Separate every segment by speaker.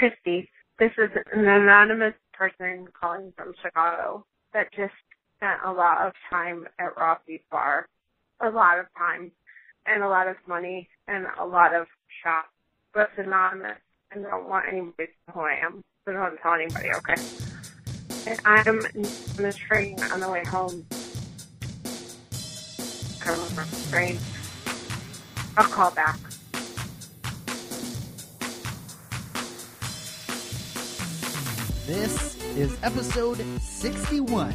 Speaker 1: Christy, this is an anonymous person calling from Chicago that just spent a lot of time at Rossi's bar. A lot of time and a lot of money and a lot of shots. But it's anonymous and don't want anybody to know who I am. So don't tell anybody, okay? And I'm on the train on the way home. Coming from the train. I'll call back.
Speaker 2: This is episode 61.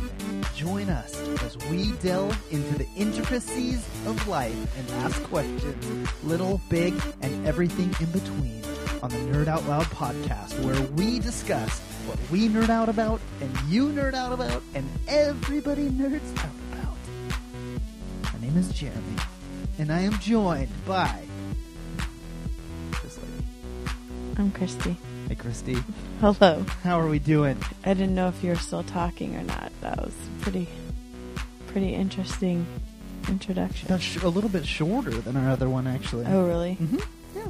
Speaker 2: Join us as we delve into the intricacies of life and ask questions, little, big, and everything in between on the Nerd Out Loud podcast, where we discuss what we nerd out about and you nerd out about and everybody nerds out about. My name is Jeremy, and I am joined by this lady.
Speaker 3: I'm Christy.
Speaker 2: Hey, Christy.
Speaker 3: Hello.
Speaker 2: How are we doing?
Speaker 3: I didn't know if you were still talking or not. That was pretty, pretty interesting introduction.
Speaker 2: That's sh- a little bit shorter than our other one, actually.
Speaker 3: Oh, really?
Speaker 2: hmm Yeah.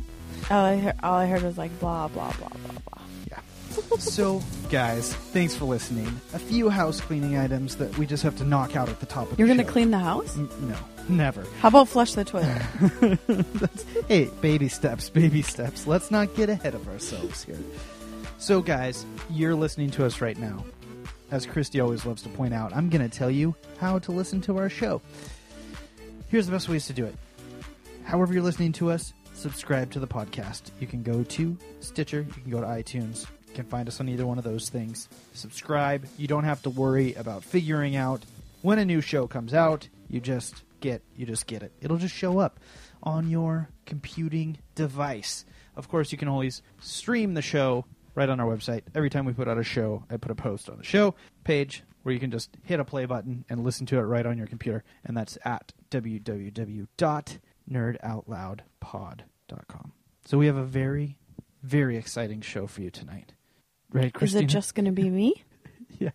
Speaker 3: All I heard, all I heard was like blah blah blah blah blah.
Speaker 2: Yeah. so, guys, thanks for listening. A few house cleaning items that we just have to knock out at the top of
Speaker 3: You're
Speaker 2: the
Speaker 3: gonna
Speaker 2: show.
Speaker 3: clean the house?
Speaker 2: N- no, never.
Speaker 3: How about flush the toilet?
Speaker 2: Hey, baby steps, baby steps. Let's not get ahead of ourselves here. So, guys, you're listening to us right now. As Christy always loves to point out, I'm going to tell you how to listen to our show. Here's the best ways to do it. However, you're listening to us, subscribe to the podcast. You can go to Stitcher, you can go to iTunes. You can find us on either one of those things. Subscribe. You don't have to worry about figuring out when a new show comes out. You just get you just get it. It'll just show up on your computing device. Of course, you can always stream the show right on our website. Every time we put out a show, I put a post on the show page where you can just hit a play button and listen to it right on your computer, and that's at www.nerdoutloudpod.com. So we have a very, very exciting show for you tonight. Right,
Speaker 3: Is it just gonna be me?
Speaker 2: yeah.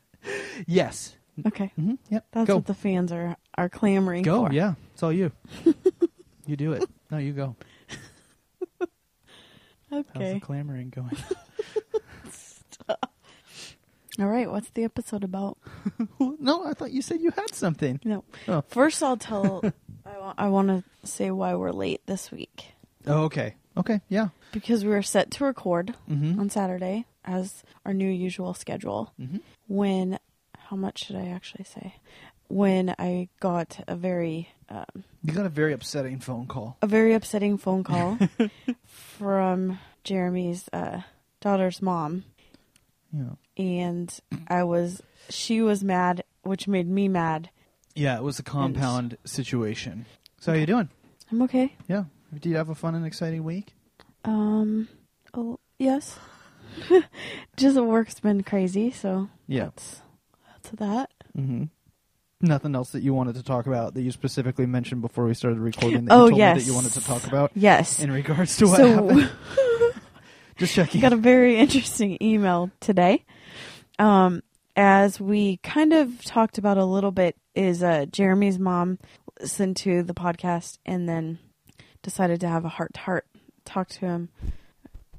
Speaker 2: Yes.
Speaker 3: Okay,
Speaker 2: hmm Yep.
Speaker 3: that's
Speaker 2: go.
Speaker 3: what the fans are are clamoring for.
Speaker 2: go.
Speaker 3: for.
Speaker 2: Yeah. It's all you. you do it. No, you go. How's
Speaker 3: Okay.
Speaker 2: the clamoring going?
Speaker 3: All right. What's the episode about?
Speaker 2: no, I thought you said you had something.
Speaker 3: No.
Speaker 2: Oh.
Speaker 3: First, I'll tell. I want, I want to say why we're late this week
Speaker 2: Oh, okay. Okay. Yeah.
Speaker 3: because we were set to record
Speaker 2: Mm-hmm.
Speaker 3: on Saturday as our new usual schedule.
Speaker 2: mm-hmm.
Speaker 3: When, how much should I actually say? When I got a very, um,
Speaker 2: You got a very upsetting phone call.
Speaker 3: a very upsetting phone call from Jeremy's uh, daughter's mom,
Speaker 2: Yeah.
Speaker 3: and I was, she was mad, which made me mad.
Speaker 2: Yeah, it was a compound situation. So how you doing?
Speaker 3: I'm okay.
Speaker 2: Yeah. Did you have a fun and exciting week?
Speaker 3: Um, oh yes, just the work's been crazy, so
Speaker 2: Yeah.
Speaker 3: that's that's that.
Speaker 2: Mm-hmm. Nothing else that you wanted to talk about that you specifically mentioned before we started recording that
Speaker 3: Oh,
Speaker 2: you told me
Speaker 3: yes.
Speaker 2: that you wanted to talk about
Speaker 3: Yes.
Speaker 2: in regards to what
Speaker 3: so
Speaker 2: happened? Just checking.
Speaker 3: got a very interesting email today. Um, as we kind of talked about a little bit, is uh, Jeremy's mom listened to the podcast and then decided to have a heart to heart talk to him,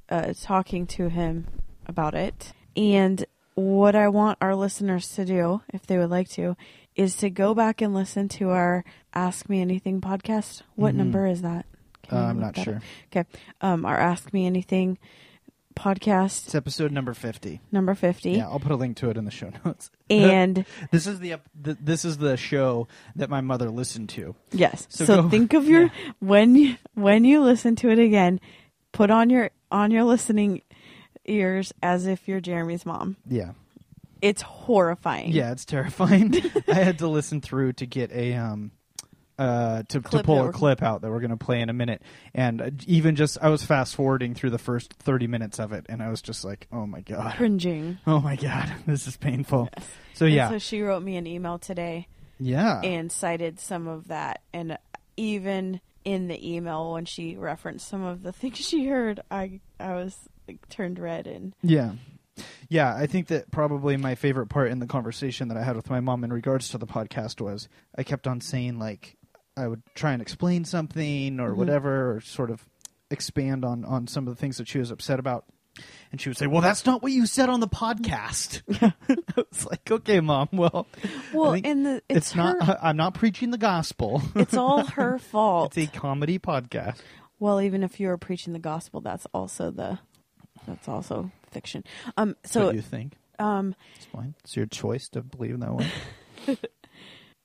Speaker 3: uh, talking to him about it. And what I want our listeners to do, if they would like to, is to go back and listen to our Ask Me Anything podcast. What
Speaker 2: Mhm.
Speaker 3: number is that?
Speaker 2: Uh, I'm not
Speaker 3: that up?
Speaker 2: sure.
Speaker 3: Okay. Um, our Ask Me Anything podcast
Speaker 2: It's episode number 50.
Speaker 3: number 50.
Speaker 2: Yeah, I'll put a link to it in the show notes.
Speaker 3: And
Speaker 2: This is the this is the show that my mother listened to.
Speaker 3: yes,
Speaker 2: So
Speaker 3: so,
Speaker 2: go-
Speaker 3: think of your
Speaker 2: yeah.
Speaker 3: when you when you listen to it again, put on your on your listening ears as if you're Jeremy's mom.
Speaker 2: Yeah.
Speaker 3: It's horrifying.
Speaker 2: Yeah, it's terrifying. I had to listen through to get a um uh to, to
Speaker 3: Clip
Speaker 2: pull a clip out that we're going to play in a minute and uh, even just I was fast forwarding through the first 30 minutes of it and I was just like, "Oh my god.
Speaker 3: cringing.
Speaker 2: Oh my god. This is painful." So
Speaker 3: And
Speaker 2: yeah.
Speaker 3: so she wrote me an email today
Speaker 2: yeah.
Speaker 3: and cited some of that, and even in the email when she referenced some of the things she heard, I I was like, turned red and
Speaker 2: Yeah. Yeah, I think that probably my favorite part in the conversation that I had with my mom in regards to the podcast was I kept on saying like I would try and explain something or
Speaker 3: Mhm.
Speaker 2: whatever or sort of expand on on some of the things that she was upset about. And she would say, "Well, that's not what you said on the podcast." I was like, "Okay, mom. Well,
Speaker 3: Well, and the, it's,
Speaker 2: it's, not.
Speaker 3: her-
Speaker 2: I'm not preaching the gospel.
Speaker 3: it's all her fault.
Speaker 2: it's a comedy podcast."
Speaker 3: Well, even if you are preaching the gospel, that's also the that's also fiction. Um.
Speaker 2: So
Speaker 3: So
Speaker 2: you think
Speaker 3: um
Speaker 2: it's fine? It's your choice to believe that way.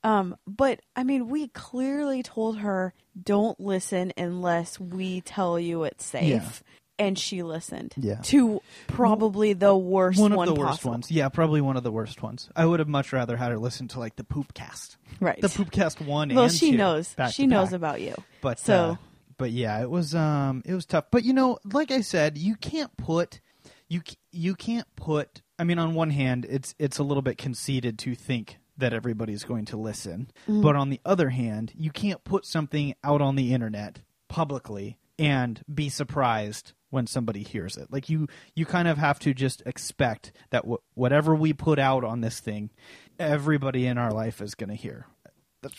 Speaker 3: um. But I mean, we clearly told her don't listen unless we tell you it's safe,
Speaker 2: Yeah.
Speaker 3: and she listened.
Speaker 2: Yeah.
Speaker 3: To probably the worst
Speaker 2: one
Speaker 3: one,
Speaker 2: of the worst
Speaker 3: possible.
Speaker 2: ones. Yeah, probably one of the worst ones. I would have much rather had her listen to like the poop cast,
Speaker 3: Right.
Speaker 2: the poop cast one.
Speaker 3: well,
Speaker 2: and
Speaker 3: she
Speaker 2: two,
Speaker 3: knows. She knows
Speaker 2: back.
Speaker 3: about you.
Speaker 2: But
Speaker 3: So-
Speaker 2: uh, but yeah, it was um it was tough. But you know, like I said, you can't put you you can't put. I mean, on one hand, it's it's a little bit conceited to think that everybody's going to listen,
Speaker 3: Mm.
Speaker 2: but on the other hand, you can't put something out on the internet publicly and be surprised when somebody hears it. Like you you kind of have to just expect that wh- whatever we put out on this thing, everybody in our life is going to hear.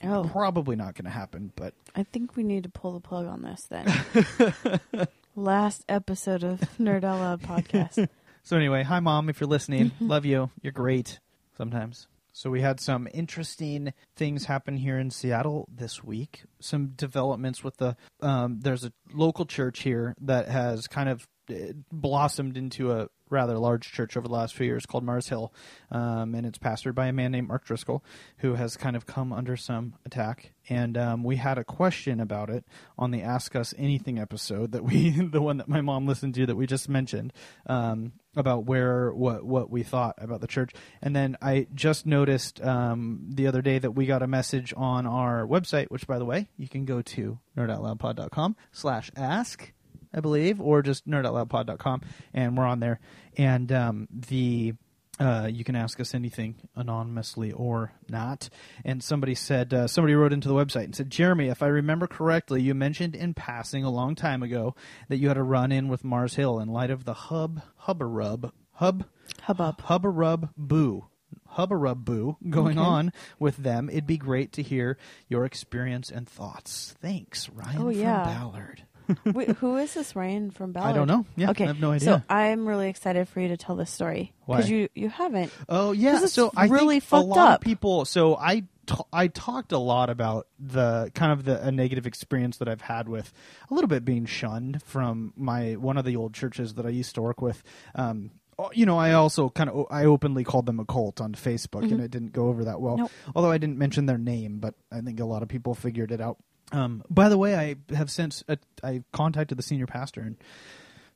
Speaker 2: That's
Speaker 3: Oh.
Speaker 2: probably not going to happen, but
Speaker 3: I think we need to pull the plug on this then. Last episode of Nerd Out Loud podcast.
Speaker 2: So anyway, hi mom, if you're listening, love you. You're great sometimes. So we had some interesting things happen here in Seattle this week. Some developments with the um, there's a local church here that has kind of uh, blossomed into a rather large church over the last few years called Mars Hill, um, and it's pastored by a man named Mark Driscoll, who has kind of come under some attack. And um, we had a question about it on the Ask Us Anything episode that we, the one that my mom listened to that we just mentioned, um, about where what what we thought about the church. And then I just noticed um, the other day that we got a message on our website, which by the way, you can go to nerdoutloudpod.com slash ask. I believe, or just nerdoutloudpod.com, and we're on there. And um, the uh, you can ask us anything anonymously or not. And somebody said, uh, somebody wrote into the website and said, Jeremy, if I remember correctly, you mentioned in passing a long time ago that you had a run in with Mars Hill in light of the hub, hubbarub, hub,
Speaker 3: Hubbub.
Speaker 2: hubbarub boo. Hubbarub boo going
Speaker 3: Okay.
Speaker 2: on with them. It'd be great to hear your experience and thoughts. Thanks, Ryan
Speaker 3: Oh,
Speaker 2: from
Speaker 3: yeah.
Speaker 2: Ballard.
Speaker 3: Wait, who is this Ryan from Ballard?
Speaker 2: I don't know. Yeah,
Speaker 3: okay.
Speaker 2: I have no idea. So.
Speaker 3: I'm really excited for you to tell this story because you you haven't.
Speaker 2: Oh yeah, so I
Speaker 3: really fucked
Speaker 2: a lot
Speaker 3: up.
Speaker 2: of people. So I t- I talked a lot about the kind of the a negative experience that I've had with a little bit being shunned from my one of the old churches that I used to work with. Um, you know, I also kind of I openly called them a cult on Facebook, and it didn't go over that well.
Speaker 3: Mm-hmm. Nope.
Speaker 2: Although I didn't mention their name, but I think a lot of people figured it out. Um, by the way, I have since uh, I contacted the senior pastor and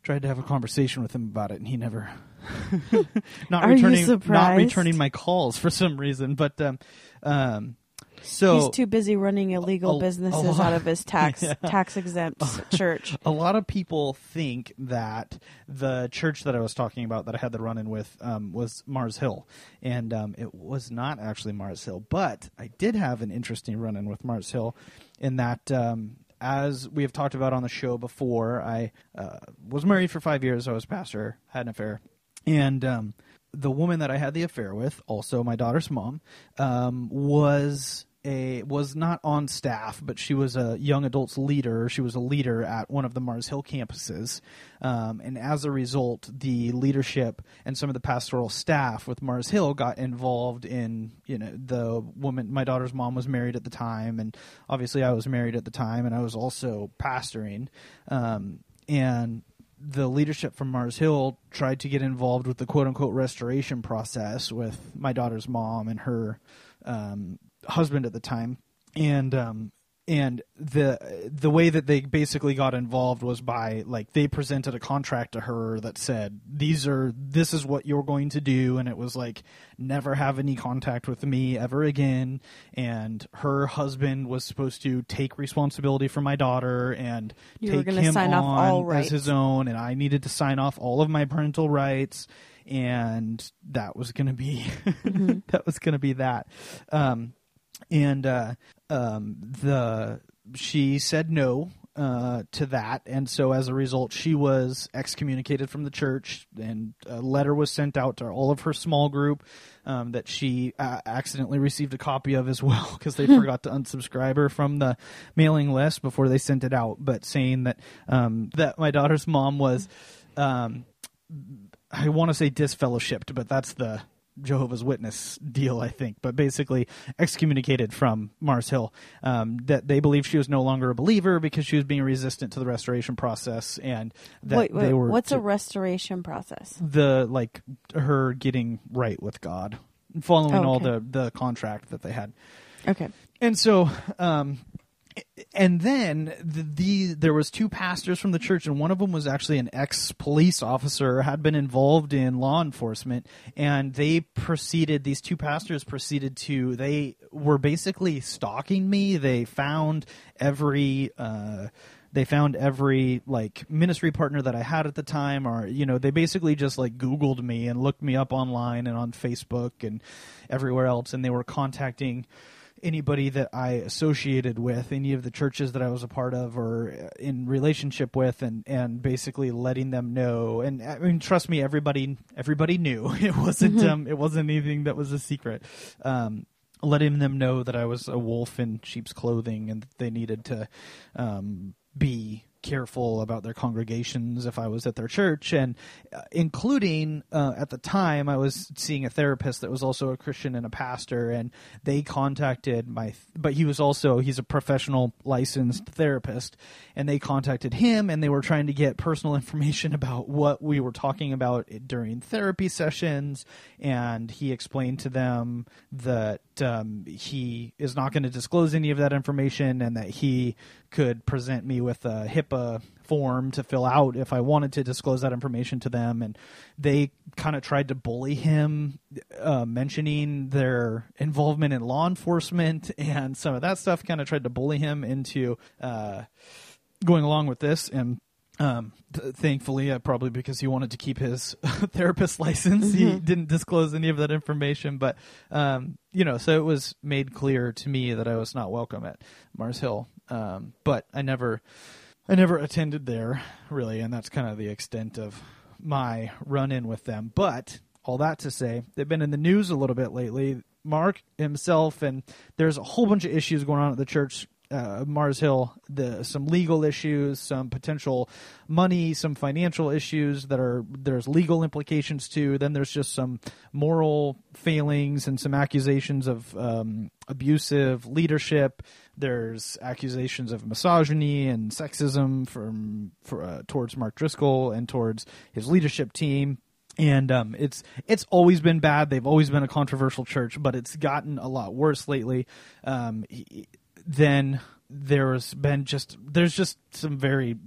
Speaker 2: tried to have a conversation with him about it, and he never not
Speaker 3: Are
Speaker 2: returning not returning my calls for some reason. But um, um, so
Speaker 3: He's too busy running illegal
Speaker 2: a- a
Speaker 3: businesses
Speaker 2: lot-
Speaker 3: out of his tax
Speaker 2: Yeah.
Speaker 3: tax exempt church.
Speaker 2: a lot of people think that the church that I was talking about that I had the run in with um, was Mars Hill, and um, it was not actually Mars Hill. But I did have an interesting run in with Mars Hill, in that. Um, as we have talked about on the show before, I uh, was married for five years. I was pastor, had an affair, and um, the woman that I had the affair with, also my daughter's mom, um, was a was not on staff, but she was a young adults leader. She was a leader at one of the Mars Hill campuses, um, and as a result, the leadership and some of the pastoral staff with Mars Hill got involved in you know the woman. My daughter's mom was married at the time, and obviously I was married at the time, and I was also pastoring, um, and the leadership from Mars Hill tried to get involved with the quote unquote restoration process with my daughter's mom and her um, husband at the time, and um, and the the way that they basically got involved was by like they presented a contract to her that said these are this is what you're going to do and it was like never have any contact with me ever again and her husband was supposed to take responsibility for my daughter and
Speaker 3: You
Speaker 2: take him
Speaker 3: sign off
Speaker 2: on
Speaker 3: all
Speaker 2: as his own and I needed to sign off all of my parental rights and that was going to be
Speaker 3: Mm-hmm.
Speaker 2: that was going to be that um and uh um the she said no uh, to that, and so as a result, she was excommunicated from the church, and a letter was sent out to all of her small group um, that she uh, accidentally received a copy of as well because they forgot to unsubscribe her from the mailing list before they sent it out. But saying that um, that my daughter's mom was um, I want to say disfellowshipped, but that's the Jehovah's Witness deal, I think, but basically excommunicated from Mars Hill. Um, that they believe she was no longer a believer because she was being resistant to the restoration process, and that
Speaker 3: wait, wait,
Speaker 2: they were
Speaker 3: what's
Speaker 2: to-
Speaker 3: a restoration process?
Speaker 2: the like her getting right with God, following all
Speaker 3: Okay.
Speaker 2: the the contract that they had.
Speaker 3: Okay.
Speaker 2: And so, um, and then the, the there was two pastors from the church, and one of them was actually an ex police officer, had been involved in law enforcement, and they proceeded. These two pastors proceeded to. They were basically stalking me. They found every. Uh, they found every like ministry partner that I had at the time, or you know, they basically just like Googled me and looked me up online and on Facebook and everywhere else, and they were contacting anybody that I associated with, any of the churches that I was a part of or in relationship with, and and basically letting them know. And I mean, trust me, everybody everybody knew it wasn't um it wasn't anything that was a secret. Um, letting them know that I was a wolf in sheep's clothing and that they needed to um, be careful about their congregations if I was at their church, and uh, including uh, at the time I was seeing a therapist that was also a Christian and a pastor, and they contacted my, but he was also he's a professional licensed therapist, and they contacted him, and they were trying to get personal information about what we were talking about during therapy sessions, and he explained to them that um, he is not going to disclose any of that information, and that he could present me with a HIPAA form to fill out if I wanted to disclose that information to them. And they kind of tried to bully him, uh, mentioning their involvement in law enforcement and some of that stuff. Kind of tried to bully him into uh, going along with this. And um, th- thankfully, uh, probably because he wanted to keep his therapist license, he didn't disclose any of that information. But um, you know, so it was made clear to me that I was not welcome at Mars Hill. Um, but I never, I never attended there really, and that's kind of the extent of my run-in with them. But all that to say, they've been in the news a little bit lately. Mark himself, and there's a whole bunch of issues going on at the church uh, Mars Hill, the some legal issues, some potential money, some financial issues that are there's legal implications too. Then there's just some moral failings and some accusations of um, abusive leadership. There's accusations of misogyny and sexism from for, uh, towards Mark Driscoll and towards his leadership team and um, it's it's always been bad. They've always been a controversial church, but it's gotten a lot worse lately. Um, he- then there's been just there's just some very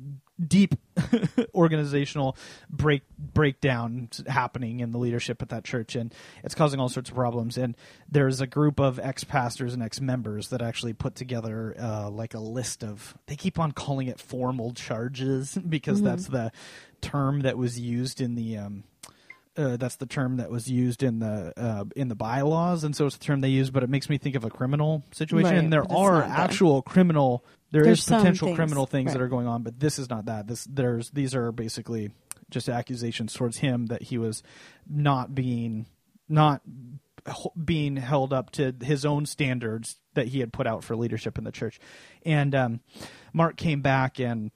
Speaker 2: deep organizational break breakdown happening in the leadership at that church and it's causing all sorts of problems. And there's a group of ex-pastors and ex-members that actually put together uh, like a list of they keep on calling it formal charges because that's the term that was used in the um, uh, that's the term that was used in the uh, in the bylaws, and so it's the term they use. But it makes me think of a criminal situation.
Speaker 3: Right,
Speaker 2: and there are
Speaker 3: not that.
Speaker 2: actual criminal. There
Speaker 3: There's
Speaker 2: is potential
Speaker 3: things,
Speaker 2: criminal things that are going on, but this is not that. This there's these are basically just accusations towards him that he was not being not being held up to his own standards that he had put out for leadership in the church. And um, Mark came back and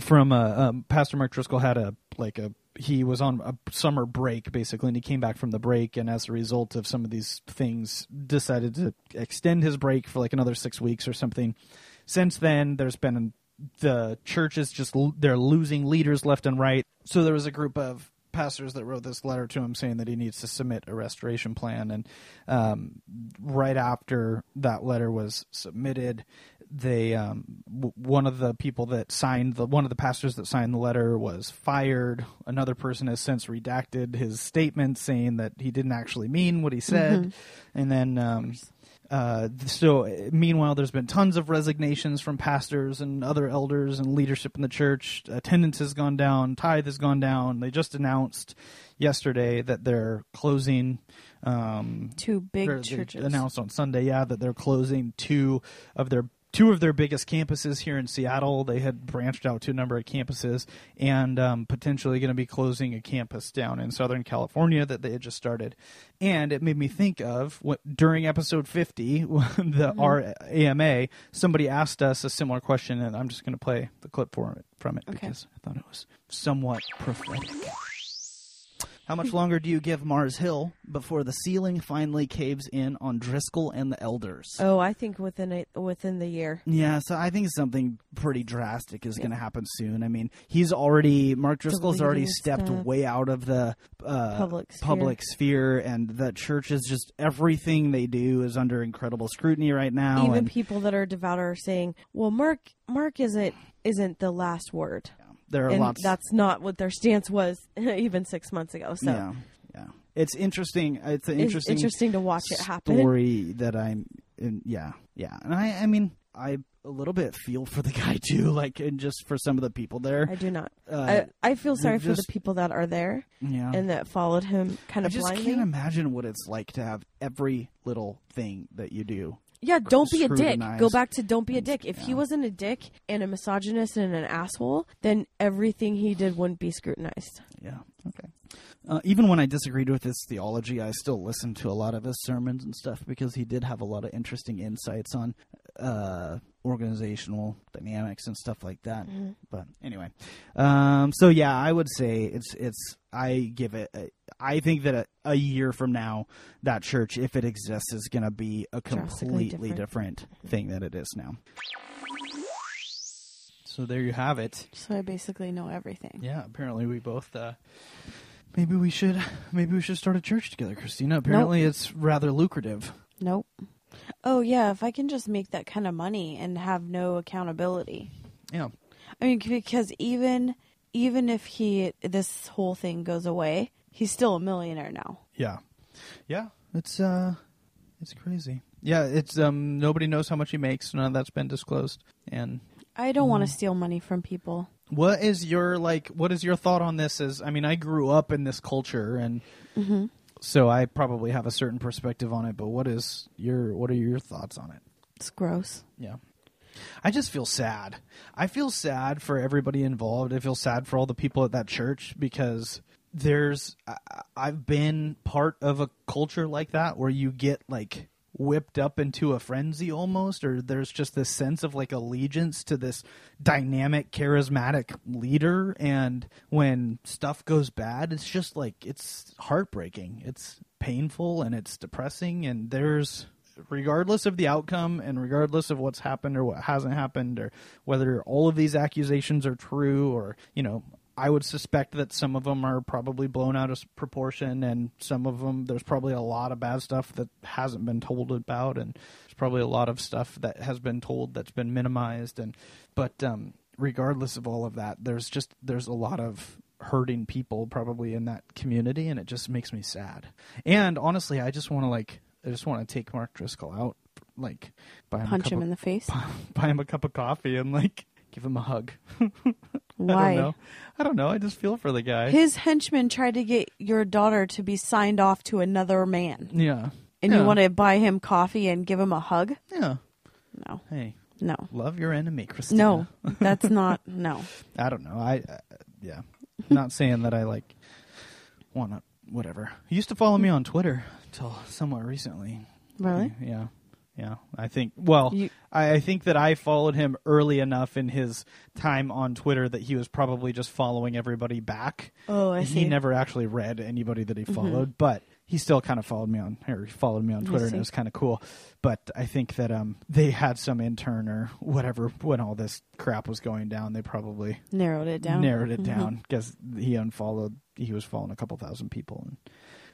Speaker 2: from uh, um, Pastor Mark Driscoll had a like a he was on a summer break basically, and he came back from the break, and as a result of some of these things, decided to extend his break for like another six weeks or something. Since then, there's been the church is just they're losing leaders left and right. So there was a group of pastors that wrote this letter to him saying that he needs to submit a restoration plan. And um, right after that letter was submitted they um, w- one of the people that signed the one of the pastors that signed the letter was fired. Another person has since redacted his statement saying that he didn't actually mean what he said. And then um, uh, so uh, meanwhile, there's been tons of resignations from pastors and other elders and leadership in the church. Attendance has gone down, tithe has gone down. They just announced yesterday that they're closing. Um,
Speaker 3: Two big churches.
Speaker 2: announced on Sunday, yeah, that they're closing two of their two of their biggest campuses here in Seattle. They had branched out to a number of campuses and um, potentially going to be closing a campus down in Southern California that they had just started. And it made me think of what during episode 50, the
Speaker 3: Mm-hmm.
Speaker 2: our AMA, somebody asked us a similar question, and I'm just going to play the clip for it from it
Speaker 3: Okay.
Speaker 2: because I thought it was somewhat prophetic. How much longer do you give Mars Hill before the ceiling finally caves in on Driscoll and the elders?
Speaker 3: Oh, I think within a, within the year.
Speaker 2: Yeah, so I think something pretty drastic is going to happen soon. I mean, he's already Mark Driscoll's already stepped
Speaker 3: stuff.
Speaker 2: way out of the uh,
Speaker 3: Public sphere.
Speaker 2: public sphere, and the church is just everything they do is under incredible scrutiny right now.
Speaker 3: Even
Speaker 2: and
Speaker 3: people that are devout are saying, "Well, Mark, Mark isn't isn't the last word,"
Speaker 2: there are
Speaker 3: and
Speaker 2: lots.
Speaker 3: that's not what their stance was even six months ago. So
Speaker 2: yeah, yeah. It's interesting. It's an
Speaker 3: it's
Speaker 2: interesting,
Speaker 3: interesting to watch it happen.
Speaker 2: story that I'm. In, yeah, yeah, and I, I mean, I a little bit feel for the guy too, like, and just for some of the people there.
Speaker 3: I do not.
Speaker 2: Uh,
Speaker 3: I, I feel sorry for the people that are there
Speaker 2: yeah,
Speaker 3: and that followed him kind of. Blindly.
Speaker 2: I just
Speaker 3: blindly.
Speaker 2: can't imagine what it's like to have every little thing that you do.
Speaker 3: Yeah, don't be a dick. Go back to don't be a dick. If he wasn't a dick and a misogynist and an asshole, then everything he did wouldn't be scrutinized.
Speaker 2: Yeah. Okay. Uh, even when I disagreed with his theology, I still listened to a lot of his sermons and stuff because he did have a lot of interesting insights on uh, organizational dynamics and stuff like that. But anyway, um, so yeah, I would say it's it's. I give it. A, I think that a, a year from now, that church, if it exists, is going to be a completely
Speaker 3: different.
Speaker 2: different thing than it is now. So there you have it.
Speaker 3: So I basically know everything.
Speaker 2: Yeah, apparently we both. Uh, maybe we should. Maybe we should start a church together, Christina. Apparently, it's rather lucrative.
Speaker 3: Nope. Oh yeah, if I can just make that kind of money and have no accountability.
Speaker 2: Yeah,
Speaker 3: I mean, because even even if he this whole thing goes away, he's still a millionaire now.
Speaker 2: yeah, yeah. It's uh, it's crazy. Yeah, it's um. Nobody knows how much he makes. None of that's been disclosed. And
Speaker 3: I don't want to steal money from people.
Speaker 2: what is your like? What is your thought on this? Is I mean, I grew up in this culture, and so I probably have a certain perspective on it. But what is your? What are your thoughts on it?
Speaker 3: It's gross.
Speaker 2: Yeah. I just feel sad. I feel sad for everybody involved. I feel sad for all the people at that church because there's I've been part of a culture like that where you get like whipped up into a frenzy almost or there's just this sense of like allegiance to this dynamic charismatic leader. And when stuff goes bad it's just like it's heartbreaking. It's painful and it's depressing. And there's regardless of the outcome and regardless of what's happened or what hasn't happened or whether all of these accusations are true or you know I would suspect that some of them are probably blown out of proportion, and some of them there's probably a lot of bad stuff that hasn't been told about, and there's probably a lot of stuff that has been told that's been minimized. And but um, regardless of all of that, there's just there's a lot of hurting people probably in that community, and it just makes me sad. And honestly, I just want to like I just want to take Mark Driscoll out, like buy him a
Speaker 3: Punch
Speaker 2: cup
Speaker 3: him
Speaker 2: of,
Speaker 3: in the face.
Speaker 2: buy him a cup of coffee, and like give him a hug. I don't know. I don't know. I just feel for the guy.
Speaker 3: His henchman tried to get your daughter to be signed off to another man,
Speaker 2: yeah.
Speaker 3: and
Speaker 2: yeah.
Speaker 3: you want to buy him coffee and give him a hug?
Speaker 2: Yeah.
Speaker 3: No,
Speaker 2: Hey,
Speaker 3: no,
Speaker 2: love your enemy, Christina.
Speaker 3: no. That's not no.
Speaker 2: I don't know. I uh, yeah. Not saying that I like want to whatever. He used to follow me on Twitter until somewhat recently.
Speaker 3: Really?
Speaker 2: Yeah. Yeah. I think well,
Speaker 3: You-
Speaker 2: I, I think that I followed him early enough in his time on Twitter that he was probably just following everybody back.
Speaker 3: Oh, I
Speaker 2: he
Speaker 3: see. Mm-hmm.
Speaker 2: never actually read anybody that he followed, but he still kind of followed me on or he followed me on Twitter, and it was kind of cool. But I think that um they had some intern or whatever when all this crap was going down. They probably
Speaker 3: Narrowed it down.
Speaker 2: narrowed it down because he unfollowed. He was following a couple thousand people, and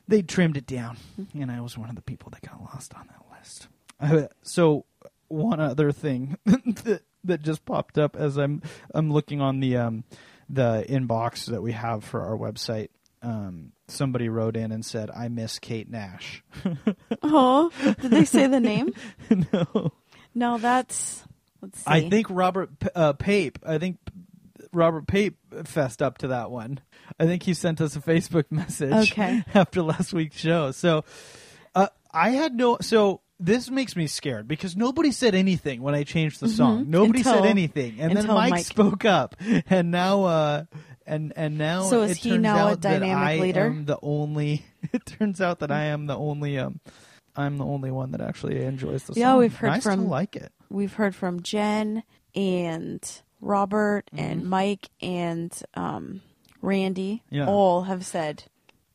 Speaker 2: they trimmed it down.
Speaker 3: Mm-hmm.
Speaker 2: And I was one of the people that got lost on that list. So one other thing that that just popped up as I'm I'm looking on the um the inbox that we have for our website. Um, somebody wrote in and said, "I miss Kate Nash."
Speaker 3: Oh, did they say the name?
Speaker 2: no,
Speaker 3: No, that's. Let's see.
Speaker 2: I think Robert P- uh, Pape. I think Robert Pape fessed up to that one. I think he sent us a Facebook message
Speaker 3: Okay.
Speaker 2: after last week's show. So uh, I had no. So this makes me scared because nobody said anything when I changed the song. Nobody said
Speaker 3: Mm-hmm. Until-
Speaker 2: anything, and then Mike,
Speaker 3: Mike-
Speaker 2: spoke up, and now. uh and and now
Speaker 3: So is
Speaker 2: it
Speaker 3: he
Speaker 2: turns
Speaker 3: now a dynamic
Speaker 2: I
Speaker 3: leader?
Speaker 2: am the only. It turns out that I am the only. Um, I'm the only one that actually enjoys the
Speaker 3: Yeah,
Speaker 2: song.
Speaker 3: we've heard
Speaker 2: and I
Speaker 3: from-
Speaker 2: Still like it.
Speaker 3: We've heard from Jen and Robert and
Speaker 2: Mm-hmm.
Speaker 3: Mike and um, Randy.
Speaker 2: Yeah.
Speaker 3: All have said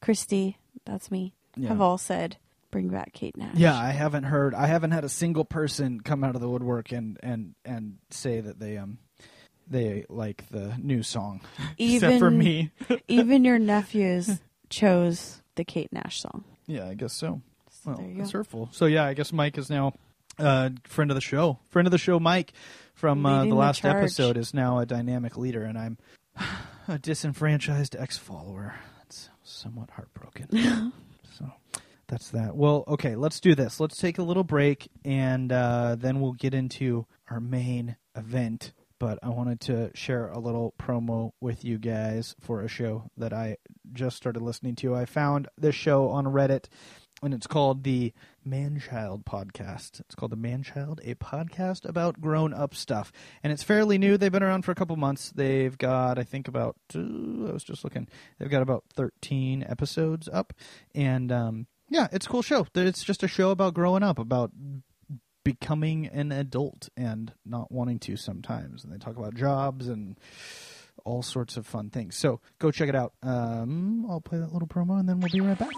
Speaker 3: Christy, that's me,
Speaker 2: Yeah.
Speaker 3: have all said bring back Kate Nash.
Speaker 2: Yeah, I haven't heard. I haven't had a single person come out of the woodwork and and and say that they um they like the new song, except for
Speaker 3: Even-
Speaker 2: me.
Speaker 3: Even your nephews chose the Kate Nash song.
Speaker 2: yeah, I guess so.
Speaker 3: So
Speaker 2: Well, it's hurtful. So yeah, I guess Mike is now uh friend of the show. Friend of the show, Mike from uh, the
Speaker 3: the
Speaker 2: last
Speaker 3: charge.
Speaker 2: episode is now a dynamic leader, and I'm a disenfranchised ex-follower. It's somewhat heartbroken. that's that. Well, okay, let's do this. Let's take a little break, and uh, then we'll get into our main event. But I wanted to share a little promo with you guys for a show that I just started listening to. I found this show on Reddit, and it's called the Manchild Podcast. It's called the Manchild, a podcast about grown up stuff. And it's fairly new. They've been around for a couple months. They've got, I think, about, I was just looking, they've got about 13 episodes up. And um, yeah, it's a cool show. It's just a show about growing up, about becoming an adult and not wanting to sometimes. And they talk about jobs and all sorts of fun things. So go check it out. Um, I'll play that little promo and then we'll be right back.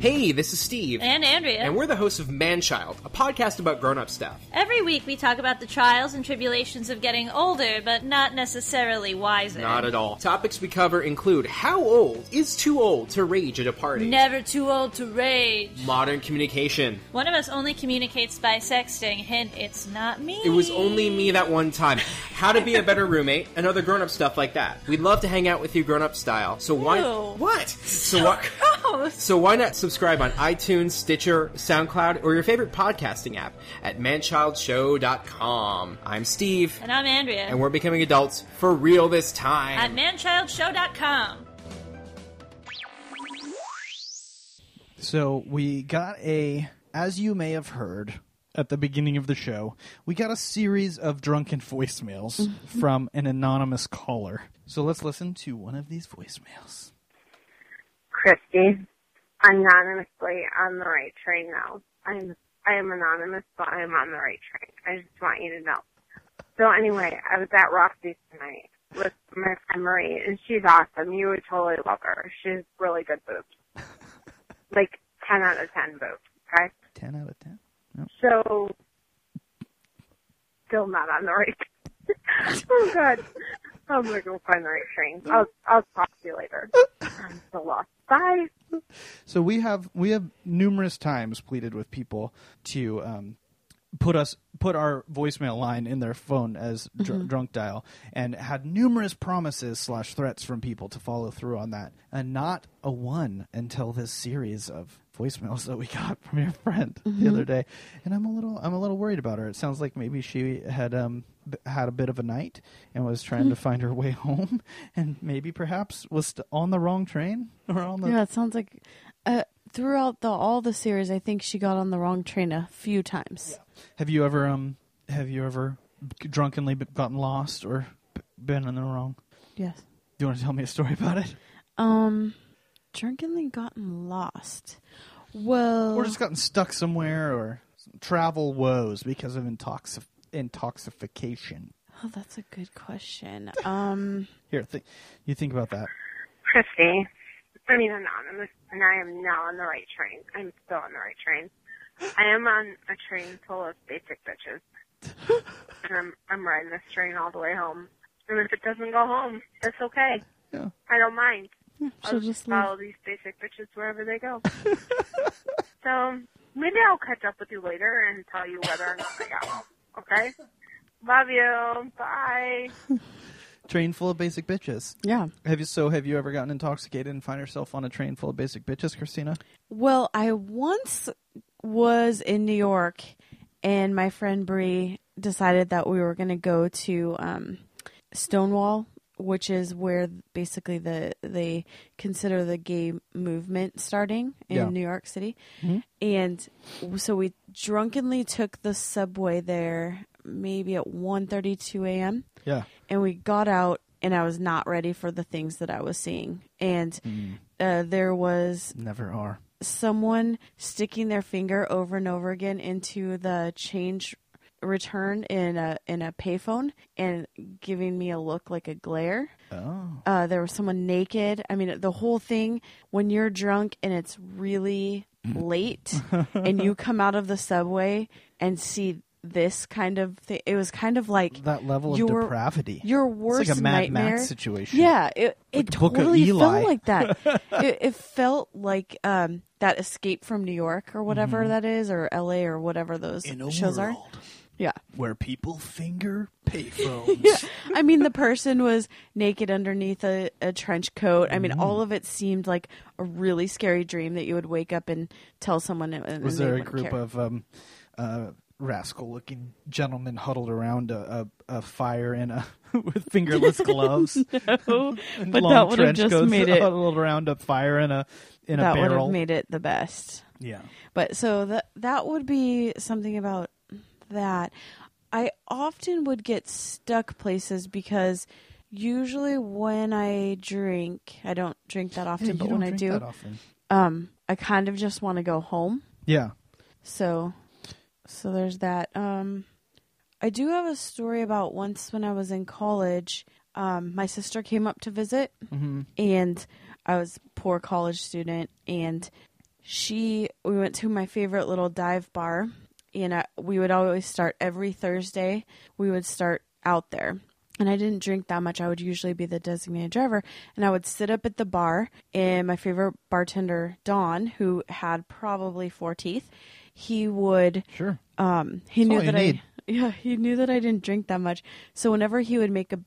Speaker 4: Hey, this is Steve.
Speaker 5: And Andrea.
Speaker 4: And we're the hosts of Manchild, a podcast about grown up stuff.
Speaker 5: Every week we talk about the trials and tribulations of getting older, but not necessarily wiser.
Speaker 4: Not at all. Topics we cover include how old is too old to rage at a party?
Speaker 5: Never too old to rage.
Speaker 4: Modern communication.
Speaker 5: One of us only communicates by sexting. Hint, it's not me.
Speaker 4: It was only me that one time. How to be a better roommate and other grown up stuff like that. We'd love to hang out with you grown up style. So why
Speaker 5: Ew.
Speaker 4: What? So why. So why not subscribe on iTunes, Stitcher, SoundCloud, or your favorite podcasting app at manchildshow.com. I'm Steve,
Speaker 5: And I'm Andrea.
Speaker 4: and we're becoming adults for real this time.
Speaker 5: at manchildshow.com.
Speaker 2: So we got a, as you may have heard at the beginning of the show, we got a series of drunken voicemails mm-hmm. from an anonymous caller. So let's listen to one of these voicemails.
Speaker 1: Christy, anonymously on the right train now. I'm I am anonymous, but I am on the right train. I just want you to know. So anyway, I was at Roxy's tonight with my friend Marie, and she's awesome. You would totally love her. She's really good boobs, like ten out of ten boobs. Okay,
Speaker 2: Ten out of ten.
Speaker 1: so still not on the right. oh God, I'm gonna go find the right train. I'll I'll talk to you later. I'm so lost. Bye.
Speaker 2: So we have we have numerous times pleaded with people to um, put us put our voicemail line in their phone as dr- drunk dial, and had numerous promises slash threats from people to follow through on that, and not a one until this series of voicemails that we got from your friend the other day, and I'm a little I'm a little worried about her. It sounds like maybe she had um b- had a bit of a night and was trying to find her way home, and maybe perhaps was st- on the wrong train or on the
Speaker 3: Yeah, it sounds like uh, throughout the all the series, I think she got on the wrong train a few times.
Speaker 2: Have you ever um have you ever drunkenly b- gotten lost or b- been in the wrong?
Speaker 3: Yes.
Speaker 2: Do you want to tell me a story about it?
Speaker 3: Um, drunkenly gotten lost. Well,
Speaker 2: Or just gotten stuck somewhere or travel woes because of intoxi- intoxication.
Speaker 3: oh, that's a good question. Um,
Speaker 2: Here, th- you think about that.
Speaker 1: Christy. I mean anonymous, and I am now on the right train. I'm still on the right train. I am on a train full of basic bitches. and I'm I'm riding this train all the way home. And if it doesn't go home, that's okay.
Speaker 2: Yeah.
Speaker 1: I don't mind. I'll
Speaker 3: she'll
Speaker 1: just
Speaker 3: just leave.
Speaker 1: follow these basic bitches wherever they go. so maybe I'll catch up with you later and tell you whether or not I got home. Okay? Love you. Bye.
Speaker 2: Train full of basic bitches.
Speaker 3: Yeah.
Speaker 2: Have you so have you ever gotten intoxicated and find yourself on a train full of basic bitches, Christina?
Speaker 3: Well, I once was in New York, and my friend Bree decided that we were going to go to um, Stonewall, which is where basically the they consider the gay movement starting in
Speaker 2: Yeah.
Speaker 3: New York City, and so we drunkenly took the subway there, maybe at 1.32 a.m
Speaker 2: Yeah.
Speaker 3: and we got out and I was not ready for the things that I was seeing. And uh, there was
Speaker 2: Never are.
Speaker 3: someone sticking their finger over and over again into the change return in a in a payphone and giving me a look like a glare.
Speaker 2: Oh.
Speaker 3: Uh, there was someone naked. I mean, the whole thing when you're drunk and it's really late and you come out of the subway and see this kind of thing. It was kind of like
Speaker 2: That level of
Speaker 3: your-
Speaker 2: depravity.
Speaker 3: your
Speaker 2: it's
Speaker 3: worst
Speaker 2: like a Mad
Speaker 3: nightmare.
Speaker 2: Max situation.
Speaker 3: Yeah, it it
Speaker 2: the
Speaker 3: totally felt like that. it, it felt like um, that Escape from New York or whatever that is, or L.A. or whatever those
Speaker 2: Mm-hmm.
Speaker 3: Shows are. Yeah.
Speaker 2: where people finger payphones.
Speaker 3: Yeah. I mean, the person was naked underneath a, a trench coat. I mean,
Speaker 2: Mm-hmm.
Speaker 3: all of it seemed like a really scary dream that you would wake up and tell someone. And,
Speaker 2: Was there a group
Speaker 3: care.
Speaker 2: of um, uh, rascal-looking gentlemen huddled around a, a, a fire in a with fingerless gloves?
Speaker 3: No,
Speaker 2: and
Speaker 3: but
Speaker 2: long
Speaker 3: that would have just made it.
Speaker 2: huddled around a fire in a in
Speaker 3: That
Speaker 2: a
Speaker 3: would
Speaker 2: barrel.
Speaker 3: have made it the best.
Speaker 2: yeah.
Speaker 3: But so that that would be something about that. I often would get stuck places because usually when I drink, I don't drink that often,
Speaker 2: Yeah,
Speaker 3: but when I do,
Speaker 2: often.
Speaker 3: um, I kind of just want to go home.
Speaker 2: Yeah.
Speaker 3: So, so there's that. Um, I do have a story about once when I was in college. Um, my sister came up to visit,
Speaker 2: Mm-hmm.
Speaker 3: and I was a poor college student, and she we went to my favorite little dive bar, and know, we would always start every Thursday. We would start out there. And I didn't drink that much. I would usually be the designated driver. And I would sit up at the bar. And my favorite bartender, Don, who had probably four teeth, he would
Speaker 2: Sure.
Speaker 3: um, he
Speaker 2: That's
Speaker 3: knew that I
Speaker 2: need.
Speaker 3: yeah he knew that I didn't drink that much. So whenever he would make a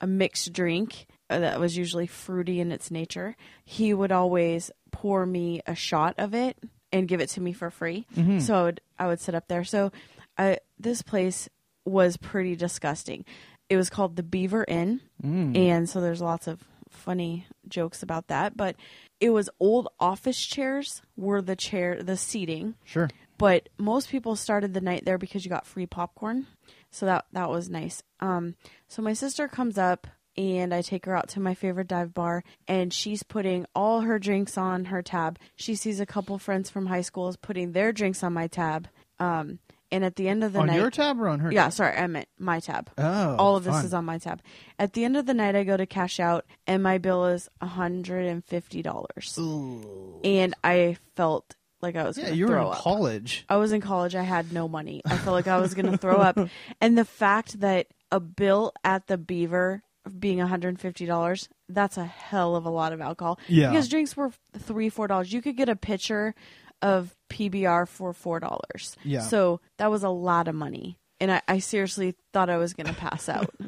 Speaker 3: a mixed drink uh, that was usually fruity in its nature, he would always pour me a shot of it and give it to me for free.
Speaker 2: Mm-hmm.
Speaker 3: So I would I would sit up there. So I this place was pretty disgusting. It was called the Beaver Inn,
Speaker 2: Mm.
Speaker 3: and so there's lots of funny jokes about that. But it was old office chairs were the chair the seating
Speaker 2: Sure.
Speaker 3: but most people started the night there because you got free popcorn so that that was nice um so my sister comes up and I take her out to my favorite dive bar and she's putting all her drinks on her tab. She sees a couple friends from high school is putting their drinks on my tab. Um and at the end of the
Speaker 2: on
Speaker 3: night
Speaker 2: your tab or on her?
Speaker 3: Yeah, sorry, I meant my tab.
Speaker 2: Oh,
Speaker 3: all of this
Speaker 2: fun.
Speaker 3: is on my tab. At the end of the night I go to cash out and my bill is $150. And I felt like I was
Speaker 2: Yeah,
Speaker 3: going to
Speaker 2: you were in
Speaker 3: up.
Speaker 2: college.
Speaker 3: I was in college. I had no money. I felt like I was going to throw up. And the fact that a bill at the Beaver being $150, that's a hell of a lot of alcohol.
Speaker 2: Yeah.
Speaker 3: Because drinks were three, four dollars. You could get a pitcher of PBR for four dollars.
Speaker 2: Yeah.
Speaker 3: So that was a lot of money. And I, I seriously thought I was going to pass out.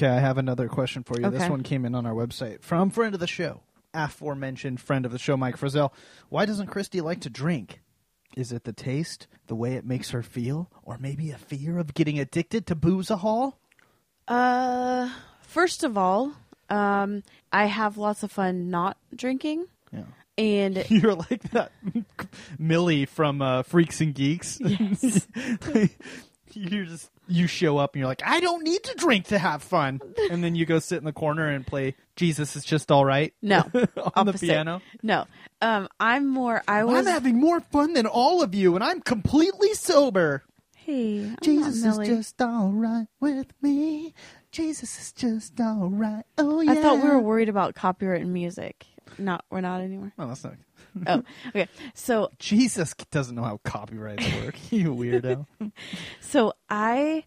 Speaker 2: Okay, I have another question for you. This one came in on our website from friend of the show, aforementioned friend of the show, Mike Frizzell. Why doesn't Christy like to drink? Is it the taste, the way it makes her feel, or maybe a fear of getting addicted to boozahol?
Speaker 3: Uh, first of all, um, I have lots of fun not drinking.
Speaker 2: Yeah.
Speaker 3: And
Speaker 2: You're like that Millie from uh, Freaks and Geeks.
Speaker 3: Yes.
Speaker 2: you just you show up and you're like, I don't need to drink to have fun, and then you go sit in the corner and play Jesus is just all right.
Speaker 3: no,
Speaker 2: on the piano.
Speaker 3: No, um, I'm more. I was.
Speaker 2: I'm having more fun than all of you, and I'm completely sober.
Speaker 3: Hey, I'm
Speaker 2: Jesus is just all right with me. Jesus is just all right. Oh yeah.
Speaker 3: I thought we were worried about copyright and music. Not, we're not anymore.
Speaker 2: Well, that's not.
Speaker 3: oh, okay. So,
Speaker 2: Jesus doesn't know how copyrights work. you weirdo.
Speaker 3: so I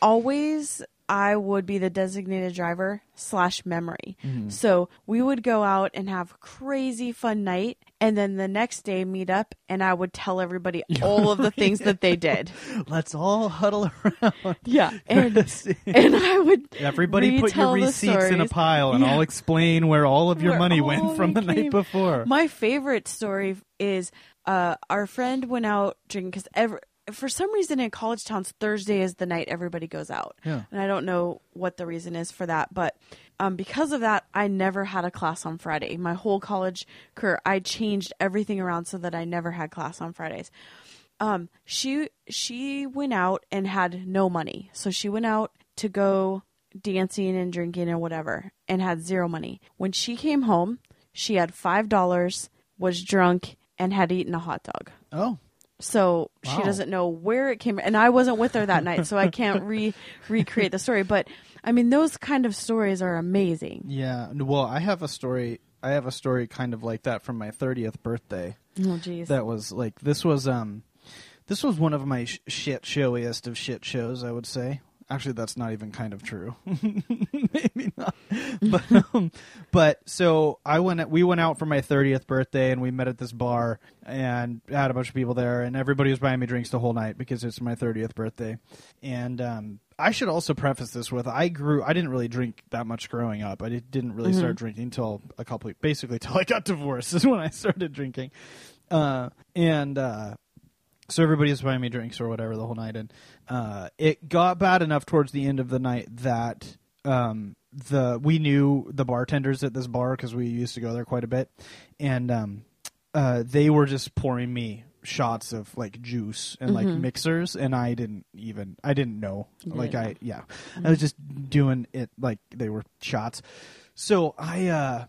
Speaker 3: always I would be the designated driver slash memory. So we would go out and have crazy fun night, and then the next day meet up, and I would tell everybody all of the things that they did.
Speaker 2: Let's all huddle around.
Speaker 3: Yeah, and and I would
Speaker 2: Everybody put your receipts in a pile, and
Speaker 3: Yeah.
Speaker 2: I'll explain where all of your
Speaker 3: Where
Speaker 2: money went from the night before.
Speaker 3: My favorite story is uh, our friend went out drinking because ever for some reason in college towns Thursday is the night everybody goes out,
Speaker 2: Yeah.
Speaker 3: and I don't know what the reason is for that, but um, because of that, I never had a class on Friday. My whole college career, I changed everything around so that I never had class on Fridays. Um, she she went out and had no money, so she went out to go dancing and drinking and whatever, and had zero money. When she came home, she had five dollars, was drunk, and had eaten a hot dog.
Speaker 2: oh,
Speaker 3: So she doesn't know where it came and I wasn't with her that night, so I can't re recreate the story. But I mean those kind of stories are amazing.
Speaker 2: Yeah. Well, I have a story. I have a story kind of like that from my 30th birthday.
Speaker 3: Oh jeez.
Speaker 2: That was like this was um this was one of my sh- shit showiest of shit shows, I would say. Actually, that's not even kind of true. Maybe not. But um, but so I went. We went out for my thirtieth birthday, and we met at this bar, and had a bunch of people there, and everybody was buying me drinks the whole night because it's my thirtieth birthday. And um, I should also preface this with I grew. I didn't really drink that much growing up. I didn't really start drinking until a couple, basically till I got divorced is when I started drinking. Uh, and uh, so everybody was buying me drinks or whatever the whole night, and uh, it got bad enough towards the end of the night that um, the we knew the bartenders at this bar because we used to go there quite a bit, and um, uh, they were just pouring me shots of like juice and like mixers, and I didn't even I didn't know. Like I yeah. I was just doing it like they were shots. So I uh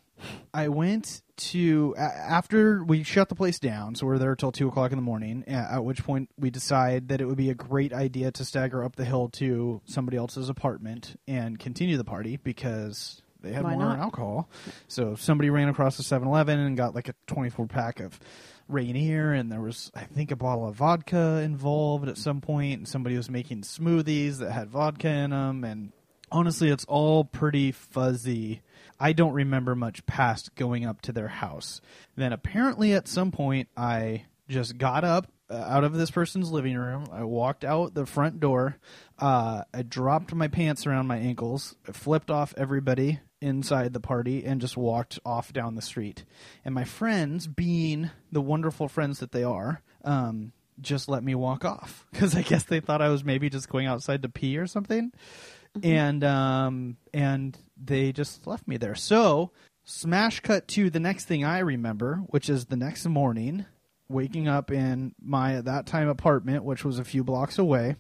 Speaker 2: I went to after we shut the place down, so we're there till two o'clock in the morning. At which point we decide that it would be a great idea to stagger up the hill to somebody else's apartment and continue the party because they had
Speaker 3: Why
Speaker 2: more
Speaker 3: not?
Speaker 2: alcohol. So somebody ran across the 7-Eleven and got like a twenty-four pack of Rainier, and there was I think a bottle of vodka involved at some point. And somebody was making smoothies that had vodka in them, and honestly, it's all pretty fuzzy. I don't remember much past going up to their house. Then apparently, at some point, I just got up uh, out of this person's living room. I walked out the front door. Uh, I dropped my pants around my ankles, I flipped off everybody inside the party, and just walked off down the street. And my friends, being the wonderful friends that they are, um, just let me walk off because I guess they thought I was maybe just going outside to pee or something and um and they just left me there. So smash cut to the next thing I remember, which is the next morning, waking up in my at that time apartment, which was a few blocks away.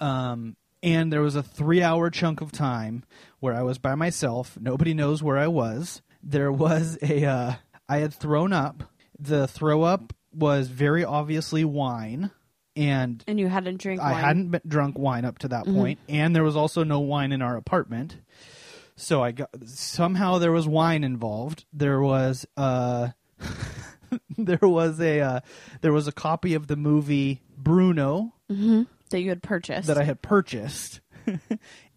Speaker 2: Um and there was a three hour chunk of time where I was by myself. Nobody knows where I was. There was a uh I had thrown up. The throw up was very obviously wine and
Speaker 3: and you hadn't drank
Speaker 2: I
Speaker 3: wine.
Speaker 2: hadn't been drunk wine up to that point, and there was also no wine in our apartment. So I got somehow there was wine involved. There was uh there was a uh, there was a copy of the movie Bruno
Speaker 3: that you had purchased.
Speaker 2: that I had purchased.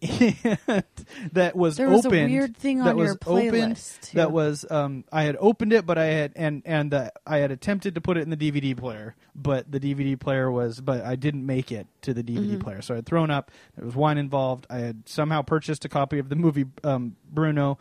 Speaker 2: that was
Speaker 3: There was a weird thing
Speaker 2: that
Speaker 3: on
Speaker 2: was
Speaker 3: your
Speaker 2: opened,
Speaker 3: playlist, too.
Speaker 2: That was um, I had opened it, but I had and and the, I had attempted to put it in the DVD player, but the DVD player was, but I didn't make it to the DVD
Speaker 3: Mm-hmm.
Speaker 2: player. So I had thrown up. There was wine involved. I had somehow purchased a copy of the movie um, Bruno,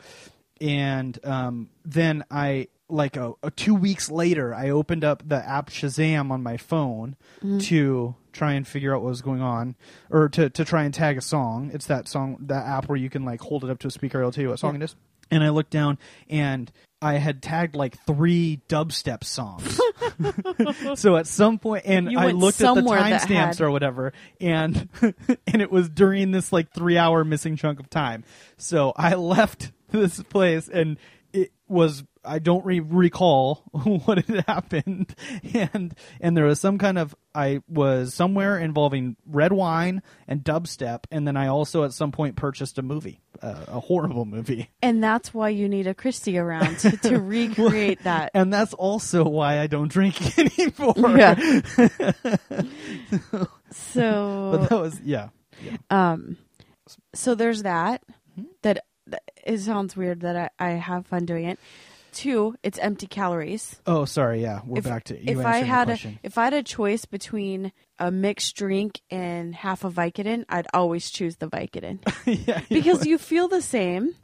Speaker 2: and um, then I like a, a two weeks later I opened up the app Shazam on my phone
Speaker 3: Mm-hmm.
Speaker 2: to try and figure out what was going on or to, to try and tag a song. It's that song that app where you can like hold it up to a speaker, it'll tell you what song it is. And I looked down and I had tagged like three dubstep songs. so at some point and
Speaker 3: You
Speaker 2: I looked at the timestamps
Speaker 3: had-
Speaker 2: or whatever and and it was during this like three hour missing chunk of time. So I left this place and it was I don't re- recall what had happened and and there was some kind of I was somewhere involving red wine and dubstep and then I also at some point purchased a movie uh, a horrible movie
Speaker 3: and that's why you need a Christie around to, to recreate that.
Speaker 2: and that's also why I don't drink anymore
Speaker 3: Yeah.
Speaker 2: but
Speaker 3: So
Speaker 2: that was yeah
Speaker 3: um so there's that
Speaker 2: Hmm?
Speaker 3: that, that it sounds weird that I, I have fun doing it. Two, it's empty calories.
Speaker 2: oh sorry yeah we're
Speaker 3: if,
Speaker 2: back to you
Speaker 3: if I
Speaker 2: the
Speaker 3: had a, if I had a choice between a mixed drink and half a Vicodin, I'd always choose the Vicodin
Speaker 2: yeah
Speaker 3: because you feel the same,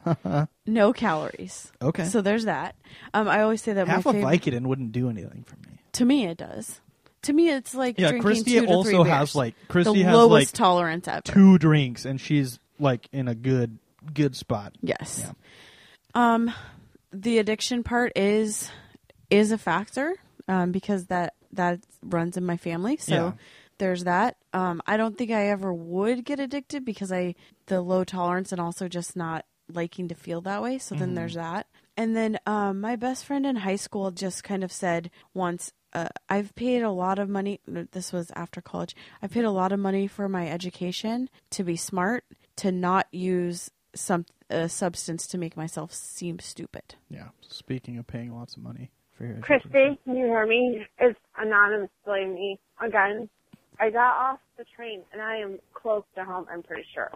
Speaker 3: no calories.
Speaker 2: Okay.
Speaker 3: so there's that. Um, I always say that
Speaker 2: half a
Speaker 3: favorite,
Speaker 2: Vicodin wouldn't do anything for me
Speaker 3: to me it does. To me, it's like
Speaker 2: Yeah,
Speaker 3: drinking
Speaker 2: Christy
Speaker 3: two to
Speaker 2: also
Speaker 3: three
Speaker 2: has
Speaker 3: beers.
Speaker 2: like
Speaker 3: the
Speaker 2: Christy has
Speaker 3: lowest
Speaker 2: like
Speaker 3: tolerance ever.
Speaker 2: two drinks and she's like in a good good spot.
Speaker 3: Yes.
Speaker 2: Yeah.
Speaker 3: Um, the addiction part is is a factor um, because that that runs in my family. So
Speaker 2: Yeah.
Speaker 3: there's that. Um, I don't think I ever would get addicted because I the low tolerance and also just not liking to feel that way. So then there's that. And then um, my best friend in high school just kind of said once uh, I've paid a lot of money. This was after college. I paid a lot of money for my education to be smart, to not use some a substance to make myself seem stupid.
Speaker 2: Yeah. Speaking of paying lots of money for your
Speaker 1: Christy, can you hear me? It's anonymously me again. I got off the train and I am close to home, I'm pretty sure.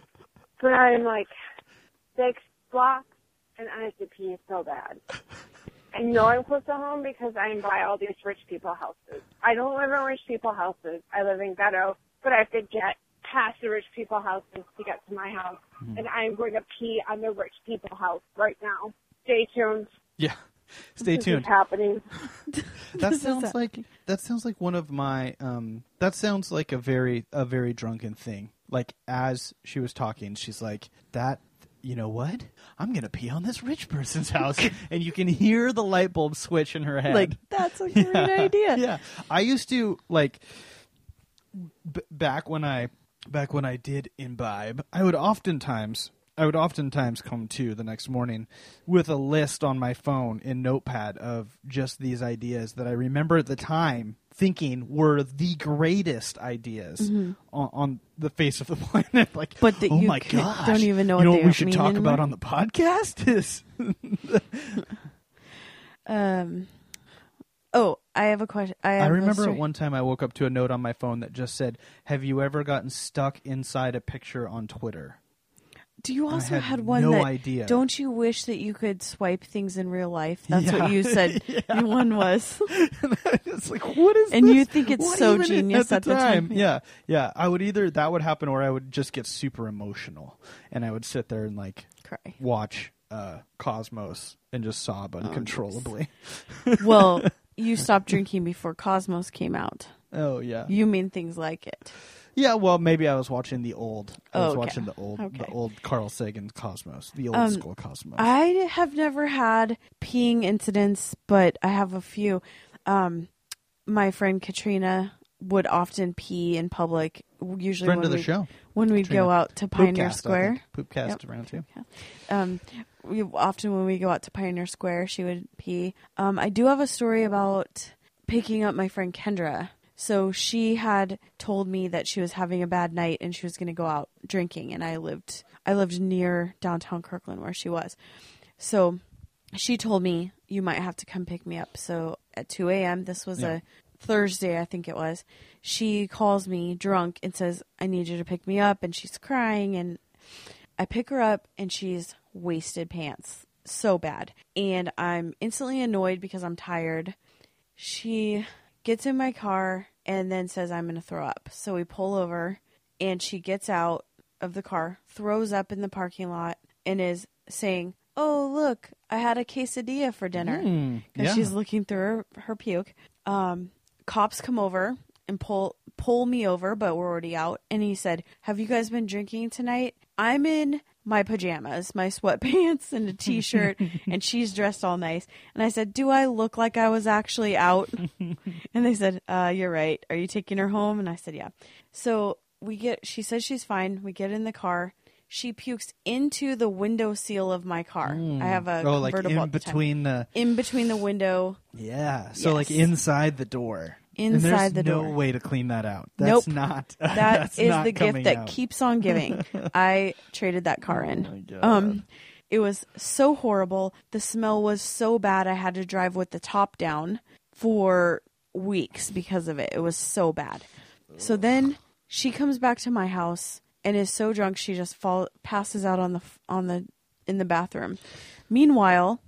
Speaker 1: but I'm like six blocks and I have to pee so bad. I know I'm close to home because I'm by all these rich people houses. I don't live in rich people houses. I live in ghetto, but I have to get past the rich people houses to get to my house.
Speaker 2: Mm-hmm.
Speaker 1: And I'm going to pee on the rich people house right now. Stay tuned.
Speaker 2: Yeah. Stay
Speaker 1: This
Speaker 2: tuned.
Speaker 1: is happening.
Speaker 2: That sounds like that sounds like one of my um that sounds like a very a very drunken thing. Like as she was talking, she's like that you know what? I'm going to pee on this rich person's house and you can hear the light bulb switch in her head.
Speaker 3: Like that's a great idea.
Speaker 2: Yeah. I used to like b- back when I back when I did imbibe, I would oftentimes I would oftentimes come to the next morning with a list on my phone in Notepad of just these ideas that I remember at the time thinking were the greatest ideas on, on the face of the planet. Like,
Speaker 3: Mm-hmm. But that
Speaker 2: oh
Speaker 3: you
Speaker 2: my
Speaker 3: c-
Speaker 2: gosh,
Speaker 3: don't even know
Speaker 2: you know
Speaker 3: what
Speaker 2: what we should talk
Speaker 3: anymore?
Speaker 2: about on the podcast is
Speaker 3: Um. Oh, I have a question. I,
Speaker 2: I remember at one time I woke up to a note on my phone that just said, "Have you ever gotten stuck inside a picture on Twitter?"
Speaker 3: Do you
Speaker 2: I
Speaker 3: also
Speaker 2: had
Speaker 3: one
Speaker 2: no
Speaker 3: that?
Speaker 2: idea.
Speaker 3: Don't you wish that you could swipe things in real life? That's
Speaker 2: Yeah.
Speaker 3: what you said. One was.
Speaker 2: it's like what is
Speaker 3: And
Speaker 2: this?
Speaker 3: you think it's
Speaker 2: What
Speaker 3: so
Speaker 2: even
Speaker 3: genius
Speaker 2: at the time.
Speaker 3: time.
Speaker 2: Yeah, yeah. I would either that would happen or I would just get super emotional and I would sit there and like
Speaker 3: Cry.
Speaker 2: watch uh, Cosmos and just sob uncontrollably.
Speaker 3: Well, you stopped drinking before Cosmos came out.
Speaker 2: Oh yeah,
Speaker 3: You mean things like it.
Speaker 2: yeah. Well, maybe I was watching the old. I was
Speaker 3: Oh, okay.
Speaker 2: watching the old, the old Carl Sagan Cosmos, the old
Speaker 3: Um,
Speaker 2: school Cosmos.
Speaker 3: I have never had peeing incidents, but I have a few. Um, my friend Katrina would often pee in public. Usually,
Speaker 2: Friend
Speaker 3: when
Speaker 2: of the show.
Speaker 3: when we'd go out to Pioneer
Speaker 2: Poopcast,
Speaker 3: Square.
Speaker 2: Poopcast
Speaker 3: Yep.
Speaker 2: around too.
Speaker 3: um, we often when we go out to Pioneer Square, she would pee. Um, I do have a story about picking up my friend Kendra. So she had told me that she was having a bad night and she was going to go out drinking, and I lived I lived near downtown Kirkland where she was. So she told me you might have to come pick me up. So at 2 a.m. This was
Speaker 2: Yeah.
Speaker 3: a Thursday, I think it was. She calls me drunk and says, "I need you to pick me up," and she's crying and I pick her up and she's wasted pants so bad. And I'm instantly annoyed because I'm tired. She gets in my car and then says, I'm going to throw up. So we pull over and she gets out of the car, throws up in the parking lot, and is saying, Oh, look, I had a quesadilla for dinner.
Speaker 2: Mm,
Speaker 3: Because
Speaker 2: yeah.
Speaker 3: she's looking through her, her puke. Um, cops come over and pull pull me over, but we're already out. And he said, "Have you guys been drinking tonight?" I'm in my pajamas, my sweatpants, and a t-shirt, and she's dressed all nice. And I said, "Do I look like I was actually out?" and they said, uh, "You're right. Are you taking her home?" And I said, "Yeah." So we get. She says she's fine. We get in the car. She pukes into the window seal of my car. I have a
Speaker 2: oh, like in
Speaker 3: at the
Speaker 2: between the
Speaker 3: in between the window
Speaker 2: yeah. So like inside the door. And there's
Speaker 3: Inside the
Speaker 2: no way to clean that out. That's
Speaker 3: Nope.
Speaker 2: not.
Speaker 3: That
Speaker 2: that's
Speaker 3: is
Speaker 2: not
Speaker 3: the gift that
Speaker 2: out.
Speaker 3: keeps on giving. I traded that car
Speaker 2: Oh
Speaker 3: in.
Speaker 2: God.
Speaker 3: Um, it was so horrible. The smell was so bad. I had to drive with the top down for weeks because of it. It was so bad. So then she comes back to my house and is so drunk she just fall passes out on the on the in the bathroom. Meanwhile,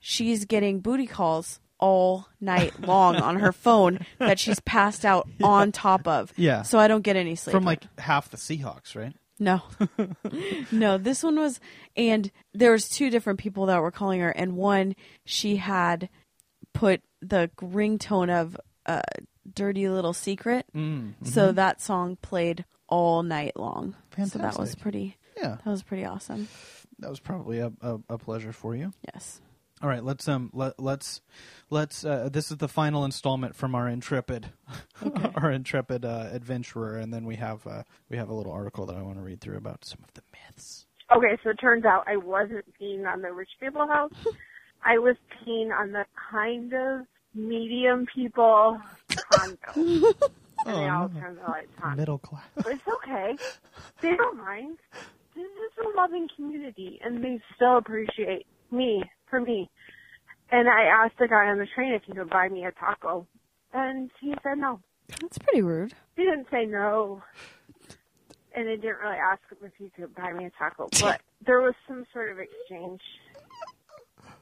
Speaker 3: she's getting booty calls all night long on her phone that she's passed out on top of.
Speaker 2: Yeah.
Speaker 3: So I don't get any sleep.
Speaker 2: from like half the Seahawks, right?
Speaker 3: No. no, this one was and there was two different people that were calling her and one she had put the ringtone of uh Dirty Little Secret.
Speaker 2: Mm,
Speaker 3: So that song played all night long. So that was pretty
Speaker 2: Yeah,
Speaker 3: that was pretty awesome.
Speaker 2: that was probably a, a, a pleasure for you.
Speaker 3: Yes.
Speaker 2: All right, let's um let let's let's uh, this is the final installment from our intrepid our intrepid uh, adventurer, and then we have uh, we have a little article that I want to read through about some of the myths.
Speaker 1: Okay, so it turns out I wasn't peeing on the rich people house. I was peeing on the kind of medium people condo. and they all
Speaker 2: Oh,
Speaker 1: turn the lights on.
Speaker 2: Middle class.
Speaker 1: But it's okay. They don't mind. This is a loving community, and they still appreciate me for me. And I asked the guy on the train if he could buy me a taco, and he said no.
Speaker 3: That's pretty rude.
Speaker 1: He didn't say no, and I didn't really ask him if he could buy me a taco, but there was some sort of exchange.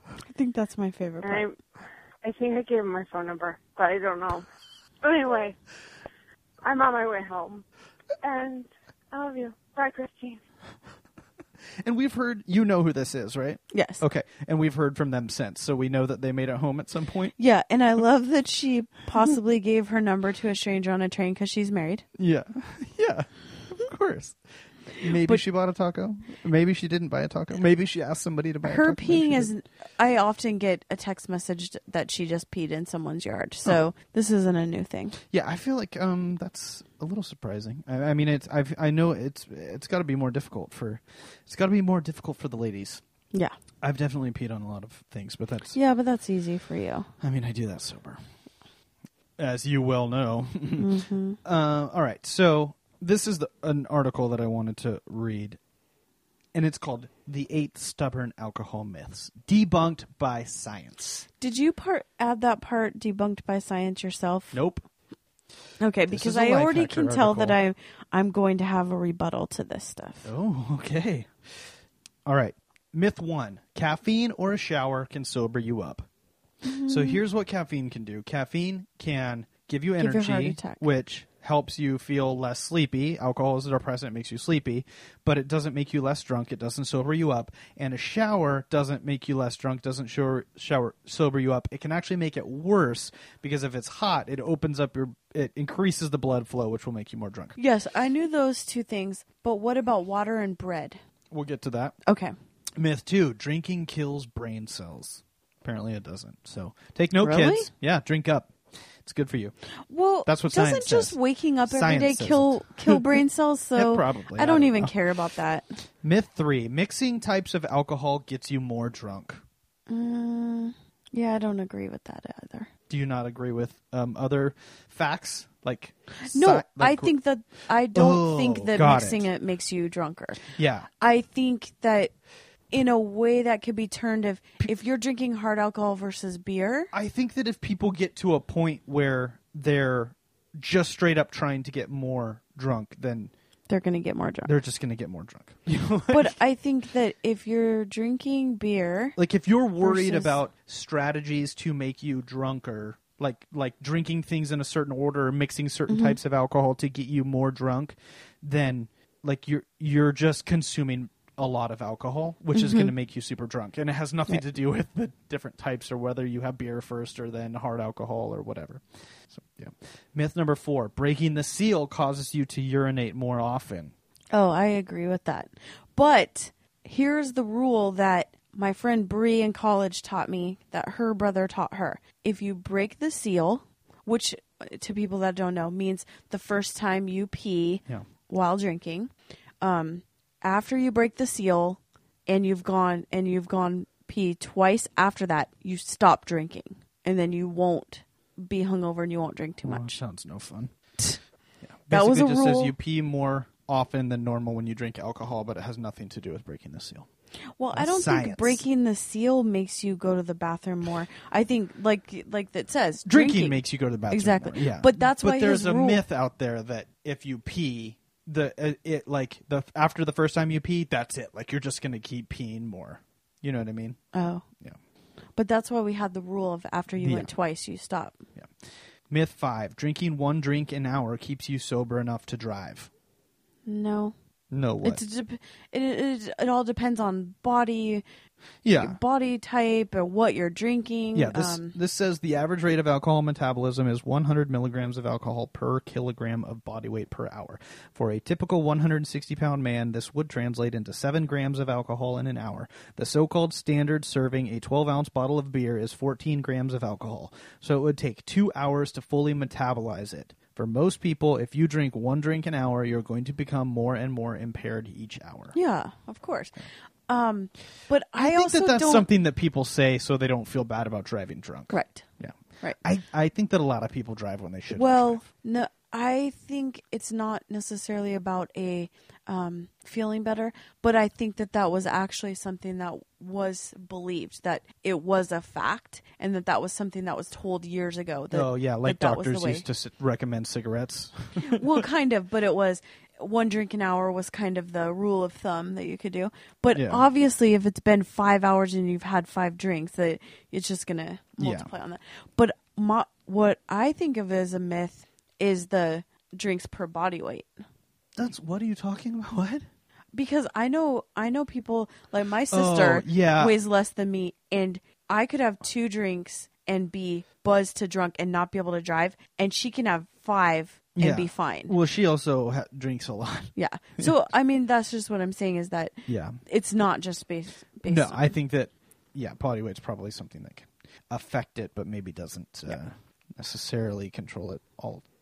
Speaker 3: I think that's my favorite
Speaker 1: And
Speaker 3: part.
Speaker 1: I, I think I gave him my phone number, but I don't know. Anyway, I'm on my way home, and I love you. Bye, Christine.
Speaker 2: And we've heard you know who this is, right?
Speaker 3: Yes.
Speaker 2: Okay. And we've heard from them since, so we know that they made it home at some point.
Speaker 3: Yeah, and I love that she possibly gave her number to a stranger on a train because she's married.
Speaker 2: Yeah. Yeah. Of course. Maybe
Speaker 3: But-
Speaker 2: she bought a taco. Maybe she didn't buy a taco. Maybe she asked somebody to buy a
Speaker 3: Her peeing is.
Speaker 2: didn't.
Speaker 3: I often get a text message that she just peed in someone's yard. So this isn't a new thing.
Speaker 2: Yeah, I feel like um that's a little surprising. I, I mean, it's I've, I know it's it's got to be more difficult for it's got to be more difficult for the ladies.
Speaker 3: Yeah.
Speaker 2: I've definitely peed on a lot of things, but that's
Speaker 3: Yeah, but that's easy for you.
Speaker 2: I mean, I do that sober, as you well know.
Speaker 3: Mm-hmm.
Speaker 2: uh, all right, so this is the, an article that I wanted to read, and it's called "The Eight Stubborn Alcohol Myths Debunked by Science."
Speaker 3: Did you part add that part debunked by science yourself?
Speaker 2: Nope.
Speaker 3: Okay,
Speaker 2: This
Speaker 3: because
Speaker 2: a
Speaker 3: I already can tell that
Speaker 2: article.
Speaker 3: I I'm going to have a rebuttal to this stuff.
Speaker 2: Oh, okay. All right. Myth one caffeine or a shower can sober you up.
Speaker 3: Mm-hmm.
Speaker 2: So here's what caffeine can do caffeine can give you
Speaker 3: you a
Speaker 2: energy,
Speaker 3: heart attack.
Speaker 2: which helps you feel less sleepy. Alcohol is a depressant, it makes you sleepy, but it doesn't make you less drunk. It doesn't sober you up. And a shower doesn't make you less drunk, doesn't shower, shower sober you up. It can actually make it worse because if it's hot, it opens up your, it increases the blood flow, which will make you more drunk.
Speaker 3: Yes, I knew those two things, but what about water and bread?
Speaker 2: We'll get to that.
Speaker 3: Okay.
Speaker 2: Myth two: drinking kills brain cells. Apparently, it doesn't. So take note,
Speaker 3: Really?
Speaker 2: kids. Yeah, drink up. It's good for you.
Speaker 3: Well,
Speaker 2: That's what
Speaker 3: doesn't just
Speaker 2: says.
Speaker 3: waking up every day kill kill brain cells. So
Speaker 2: probably.
Speaker 3: I
Speaker 2: I
Speaker 3: don't
Speaker 2: don't
Speaker 3: even
Speaker 2: know.
Speaker 3: care about that.
Speaker 2: Myth three: mixing types of alcohol gets you more drunk.
Speaker 3: Mm, yeah, I don't agree with that either.
Speaker 2: Do you not agree with um, other facts like?
Speaker 3: No,
Speaker 2: sci-
Speaker 3: I think that I don't
Speaker 2: Oh,
Speaker 3: think that mixing
Speaker 2: it.
Speaker 3: it. makes you drunker.
Speaker 2: Yeah,
Speaker 3: I think that in a way that could be turned if if you're drinking hard alcohol versus beer.
Speaker 2: I think that if people get to a point where they're just straight up trying to get more drunk, then
Speaker 3: They're going to get more drunk.
Speaker 2: they're just going to get more drunk. You know,
Speaker 3: but I think that if you're drinking beer,
Speaker 2: like if you're worried
Speaker 3: Versus-
Speaker 2: about strategies to make you drunker like like drinking things in a certain order or mixing certain
Speaker 3: Mm-hmm.
Speaker 2: types of alcohol to get you more drunk then like you're you're just consuming a lot of alcohol which is
Speaker 3: Mm-hmm.
Speaker 2: going to make you super drunk and it has nothing to do with the different types or whether you have beer first or then hard alcohol or whatever so yeah myth number 4 breaking the seal causes you to urinate more often
Speaker 3: oh, I agree with that. But here's the rule that my friend Bree in college taught me that her brother taught her. If you break the seal, which to people that don't know means the first time you pee
Speaker 2: yeah
Speaker 3: while drinking, um, after you break the seal and you've gone and you've gone pee twice after that, you stop drinking, and then you won't be hungover and you won't drink too
Speaker 2: Well,
Speaker 3: much.
Speaker 2: sounds no fun. Yeah.
Speaker 3: That was
Speaker 2: Basically
Speaker 3: a
Speaker 2: just says you pee more often than normal when you drink alcohol, but it has nothing to do with breaking the seal.
Speaker 3: Well, I don't
Speaker 2: science.
Speaker 3: think breaking the seal makes you go to the bathroom more. I think, like like that says,
Speaker 2: Drinking, makes you go to the bathroom.
Speaker 3: Exactly.
Speaker 2: more, Yeah,
Speaker 3: But that's
Speaker 2: but
Speaker 3: why
Speaker 2: there's a
Speaker 3: rule-
Speaker 2: myth out there that if you pee, the uh, it like the after the first time you pee, that's it. Like you're just gonna keep peeing more. You know what I mean?
Speaker 3: Oh,
Speaker 2: Yeah.
Speaker 3: but that's why we had the rule of after you
Speaker 2: Yeah.
Speaker 3: went twice, you stop.
Speaker 2: Yeah. Myth five: drinking one drink an hour keeps you sober enough to drive.
Speaker 3: No,
Speaker 2: No, what?
Speaker 3: it's dep- it, it it all depends on body
Speaker 2: yeah.
Speaker 3: body type or what you're drinking.
Speaker 2: Yeah, this
Speaker 3: um,
Speaker 2: this says the average rate of alcohol metabolism is 100 milligrams of alcohol per kilogram of body weight per hour. For a typical 160 pound man, this would translate into 7 grams of alcohol in an hour. The so called standard serving a 12 ounce bottle of beer is 14 grams of alcohol, so it would take two hours to fully metabolize it. For most people, if you drink one drink an hour, you're going to become more and more impaired each hour.
Speaker 3: yeah, of course. Um, but I,
Speaker 2: I, think
Speaker 3: also
Speaker 2: that that's
Speaker 3: don't.
Speaker 2: something that people say so they don't feel bad about driving drunk.
Speaker 3: Right.
Speaker 2: Yeah.
Speaker 3: Right.
Speaker 2: I, I think that a lot of people drive when they should.
Speaker 3: Well, no, I think it's not necessarily about a um, feeling better, but I think that that was actually something that was believed that it was a fact, and that that was something that was told years ago. That,
Speaker 2: oh yeah, like
Speaker 3: that that
Speaker 2: doctors
Speaker 3: way.
Speaker 2: used to recommend cigarettes.
Speaker 3: well, kind of, but it was one drink an hour was kind of the rule of thumb that you could do. But
Speaker 2: Yeah.
Speaker 3: obviously, if it's been five hours and you've had five drinks, that it's just gonna
Speaker 2: Yeah.
Speaker 3: multiply on that. But my, what I think of as a myth is the drinks per body weight.
Speaker 2: That's what are you talking about? What?
Speaker 3: Because I know I know people like my sister
Speaker 2: Oh, yeah.
Speaker 3: weighs less than me, and I could have two drinks and be buzzed to drunk and not be able to drive, and she can have five and
Speaker 2: Yeah.
Speaker 3: be fine.
Speaker 2: Well, she also ha- drinks a lot.
Speaker 3: Yeah. So I mean, that's just what I'm saying is that
Speaker 2: Yeah.
Speaker 3: it's not just based. based
Speaker 2: No,
Speaker 3: on,
Speaker 2: I think that yeah, body weight's probably something that can affect it, but maybe doesn't uh,
Speaker 3: Yeah.
Speaker 2: necessarily control it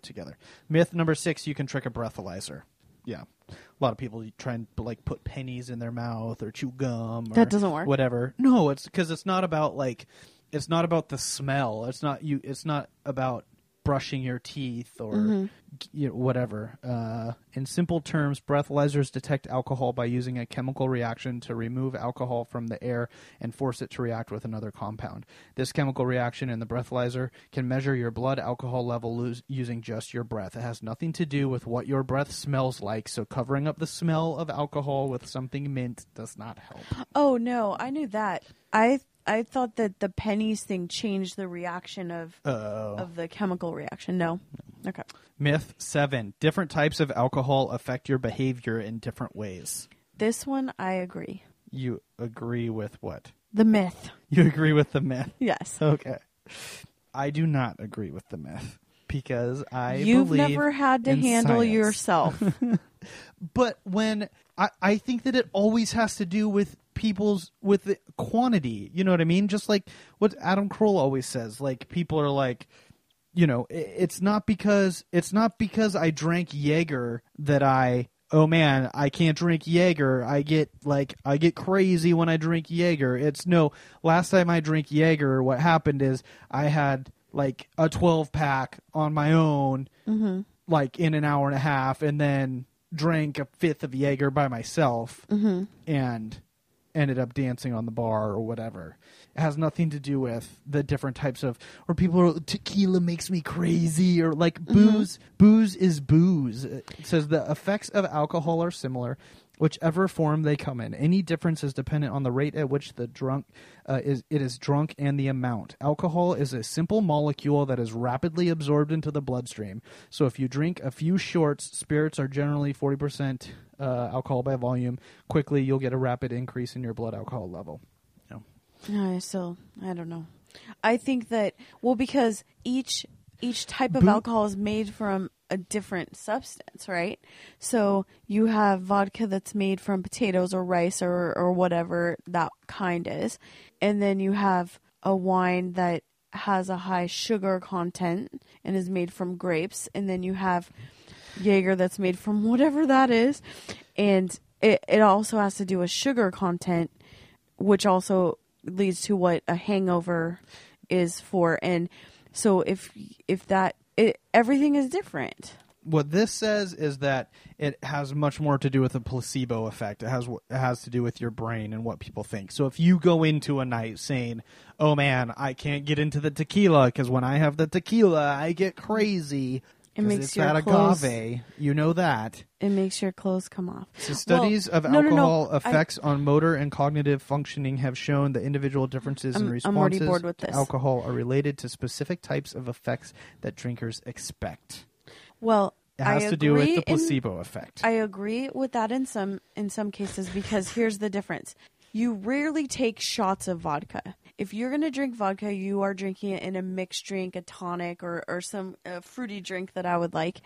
Speaker 2: altogether. Myth number six: you can trick a breathalyzer. Yeah, a lot of people try and like put pennies in their mouth or chew gum. Or
Speaker 3: That doesn't work.
Speaker 2: Whatever. No, it's because it's not about like it's not about the smell. It's not you. It's not about brushing your teeth or
Speaker 3: Mm-hmm.
Speaker 2: you know, whatever. Uh, in simple terms, breathalyzers detect alcohol by using a chemical reaction to remove alcohol from the air and force it to react with another compound. This chemical reaction in the breathalyzer can measure your blood alcohol level lose, using just your breath. It has nothing to do with what your breath smells like, so covering up the smell of alcohol with something mint does not help.
Speaker 3: Oh no, I knew that. I I thought that the pennies thing changed the reaction of
Speaker 2: Oh.
Speaker 3: of the chemical reaction. No. Okay.
Speaker 2: Myth 7. Different types of alcohol affect your behavior in different ways.
Speaker 3: This one I agree.
Speaker 2: You agree with what?
Speaker 3: The myth.
Speaker 2: You agree with the myth?
Speaker 3: Yes.
Speaker 2: Okay. I do not agree with the myth because I
Speaker 3: You've never had to handle
Speaker 2: science.
Speaker 3: yourself.
Speaker 2: But when I, I think that it always has to do with people's with the quantity. You know what I mean? Just like what Adam Carolla always says. Like people are like, you know, it's not because it's not because I drank Jaeger that I. Oh man, I can't drink Jaeger. I get like I get crazy when I drink Jaeger. It's no. Last time I drank Jaeger, what happened is I had like a 12 pack on my own mm-hmm. like in an hour and a half and then drank a fifth of Jaeger by myself mm-hmm. and ended up dancing on the bar or whatever. It has nothing to do with the different types of or people are tequila makes me crazy or like mm-hmm. booze booze is booze. It says the effects of alcohol are similar whichever form they come in. Any difference is dependent on the rate at which the drunk uh, is it is drunk and the amount. Alcohol is a simple molecule that is rapidly absorbed into the bloodstream. So if you drink a few shorts, spirits are generally 40% uh, alcohol by volume. Quickly, you'll get a rapid increase in your blood alcohol level. Yeah.
Speaker 3: I still I don't know. I think that well because each each type of alcohol is made from a different substance, right? So you have vodka that's made from potatoes or rice or or whatever that kind is. And then you have a wine that has a high sugar content and is made from grapes and then you have Jaeger that's made from whatever that is. And it, it also has to do with sugar content, which also leads to what a hangover is for. And so if if that it, everything is different.
Speaker 2: What this says is that it has much more to do with a placebo effect. It has it has to do with your brain and what people think. So if you go into a night saying, "Oh man, I can't get into the tequila because when I have the tequila, I get crazy,"
Speaker 3: It makes
Speaker 2: it's
Speaker 3: your clothes-
Speaker 2: agave. You know that.
Speaker 3: It makes your clothes come off.
Speaker 2: So studies
Speaker 3: Well,
Speaker 2: of
Speaker 3: no, no, no.
Speaker 2: alcohol
Speaker 3: I-
Speaker 2: effects on motor and cognitive functioning have shown that individual differences in
Speaker 3: I'm-
Speaker 2: responses
Speaker 3: bored with
Speaker 2: to alcohol are related to specific types of effects that drinkers expect.
Speaker 3: Well,
Speaker 2: It has
Speaker 3: I
Speaker 2: to do with the
Speaker 3: in-
Speaker 2: placebo effect.
Speaker 3: I agree with that in some in some cases because here's the difference. You rarely take shots of vodka. If you're going to drink vodka, you are drinking it in a mixed drink, a tonic, or or some uh, fruity drink that I would like.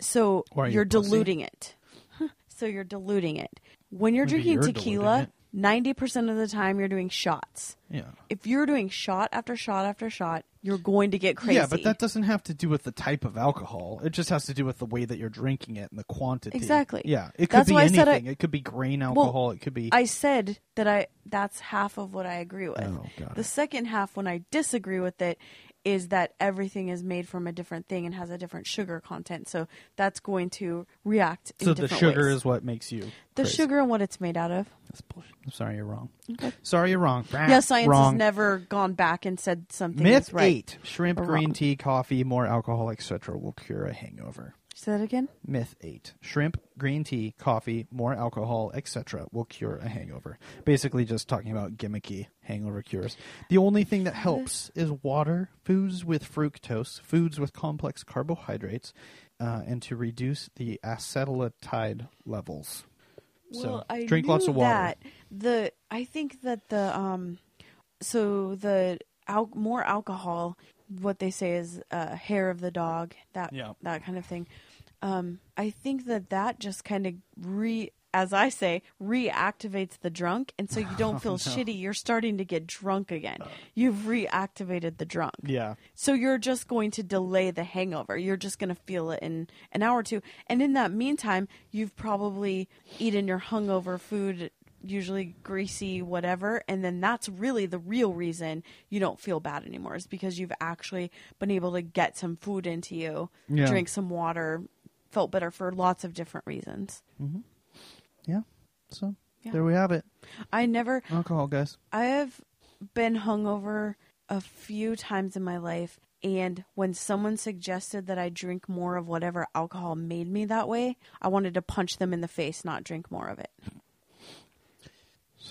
Speaker 3: So
Speaker 2: Or are you
Speaker 3: you're diluting it. so you're diluting it. When you're
Speaker 2: Maybe
Speaker 3: drinking
Speaker 2: you're
Speaker 3: tequila, ninety percent of the time you're doing shots.
Speaker 2: yeah.
Speaker 3: If you're doing shot after shot after shot, you're going to get crazy.
Speaker 2: Yeah, but that doesn't have to do with the type of alcohol. It just has to do with the way that you're drinking it and the quantity.
Speaker 3: Exactly.
Speaker 2: Yeah, it could
Speaker 3: That's
Speaker 2: be anything.
Speaker 3: I-
Speaker 2: it could be grain alcohol. it could be.
Speaker 3: I said that I that's half of what I agree with.
Speaker 2: Oh,
Speaker 3: the second half when I disagree with it is that everything is made from a different thing and has a different sugar content. So that's going to react in
Speaker 2: so the sugar
Speaker 3: ways.
Speaker 2: is what makes you.
Speaker 3: the
Speaker 2: crazy.
Speaker 3: sugar and what it's made out of.
Speaker 2: That's bullshit. I'm sorry, you're wrong.
Speaker 3: Okay.
Speaker 2: Sorry, you're wrong.
Speaker 3: Yeah, science
Speaker 2: wrong.
Speaker 3: has never gone back and said something
Speaker 2: Myth
Speaker 3: is right.
Speaker 2: eight: shrimp, green
Speaker 3: wrong.
Speaker 2: tea, coffee, more alcohol, etc. will cure a hangover.
Speaker 3: Say that again.
Speaker 2: Myth 8. Shrimp, green tea, coffee, more alcohol, etc. will cure a hangover. Basically, just talking about gimmicky hangover cures. The only thing that helps is water, foods with fructose, foods with complex carbohydrates, uh, and to reduce the acetaldehyde levels.
Speaker 3: Well,
Speaker 2: so,
Speaker 3: I
Speaker 2: drink lots of water.
Speaker 3: That. The I think that the um, so the al- more alcohol, what they say is uh, hair of the dog, that
Speaker 2: Yeah.
Speaker 3: that kind of thing. Um, I think that that just kind of re, as I say, reactivates the drunk, and so you don't feel shitty. You're starting to get drunk again. You've reactivated the drunk.
Speaker 2: Yeah.
Speaker 3: So you're just going to delay the hangover. You're just going to feel it in an hour or two. And in that meantime, you've probably eaten your hungover food, usually greasy, whatever. And then that's really the real reason you don't feel bad anymore is because you've actually been able to get some food into you,
Speaker 2: Yeah.
Speaker 3: drink some water, felt better for lots of different reasons. Mm-hmm.
Speaker 2: Yeah. So,
Speaker 3: Yeah.
Speaker 2: there we have it.
Speaker 3: I never,
Speaker 2: Alcohol, guys.
Speaker 3: I have been hungover a few times in my life, and when someone suggested that I drink more of whatever alcohol made me that way, I wanted to punch them in the face, not drink more of it.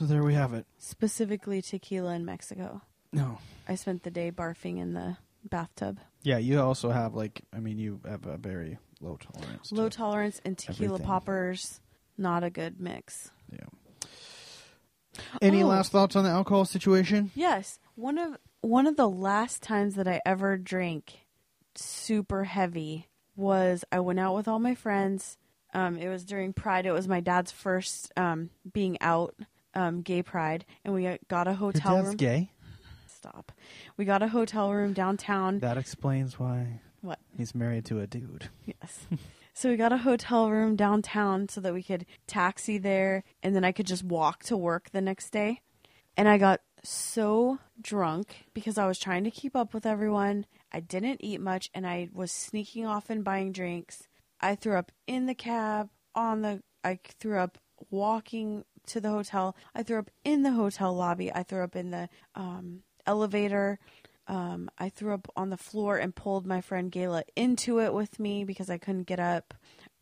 Speaker 2: So, there we have it.
Speaker 3: Specifically, tequila in Mexico.
Speaker 2: No.
Speaker 3: I spent the day barfing in the bathtub.
Speaker 2: Yeah, you also have, like, I mean, you have a very low tolerance. to-
Speaker 3: Low tolerance and tequila
Speaker 2: Everything.
Speaker 3: poppers, not a good mix.
Speaker 2: Yeah. Any
Speaker 3: Oh.
Speaker 2: last thoughts on the alcohol situation?
Speaker 3: Yes, one of one of the last times that I ever drank super heavy was I went out with all my friends. Um, it was during Pride. It was my dad's first um, being out, um, gay Pride, and we got a
Speaker 2: Your
Speaker 3: hotel
Speaker 2: dad's
Speaker 3: room.
Speaker 2: gay.
Speaker 3: Stop. We got a hotel room downtown.
Speaker 2: That explains why
Speaker 3: What?
Speaker 2: he's married to a dude.
Speaker 3: Yes. So we got a hotel room downtown so that we could taxi there and then I could just walk to work the next day. And I got so drunk because I was trying to keep up with everyone. I didn't eat much and I was sneaking off and buying drinks. I threw up in the cab, on the I threw up walking to the hotel. I threw up in the hotel lobby. I threw up in the um, elevator. Um, I threw up on the floor and pulled my friend Gayla into it with me because I couldn't get up.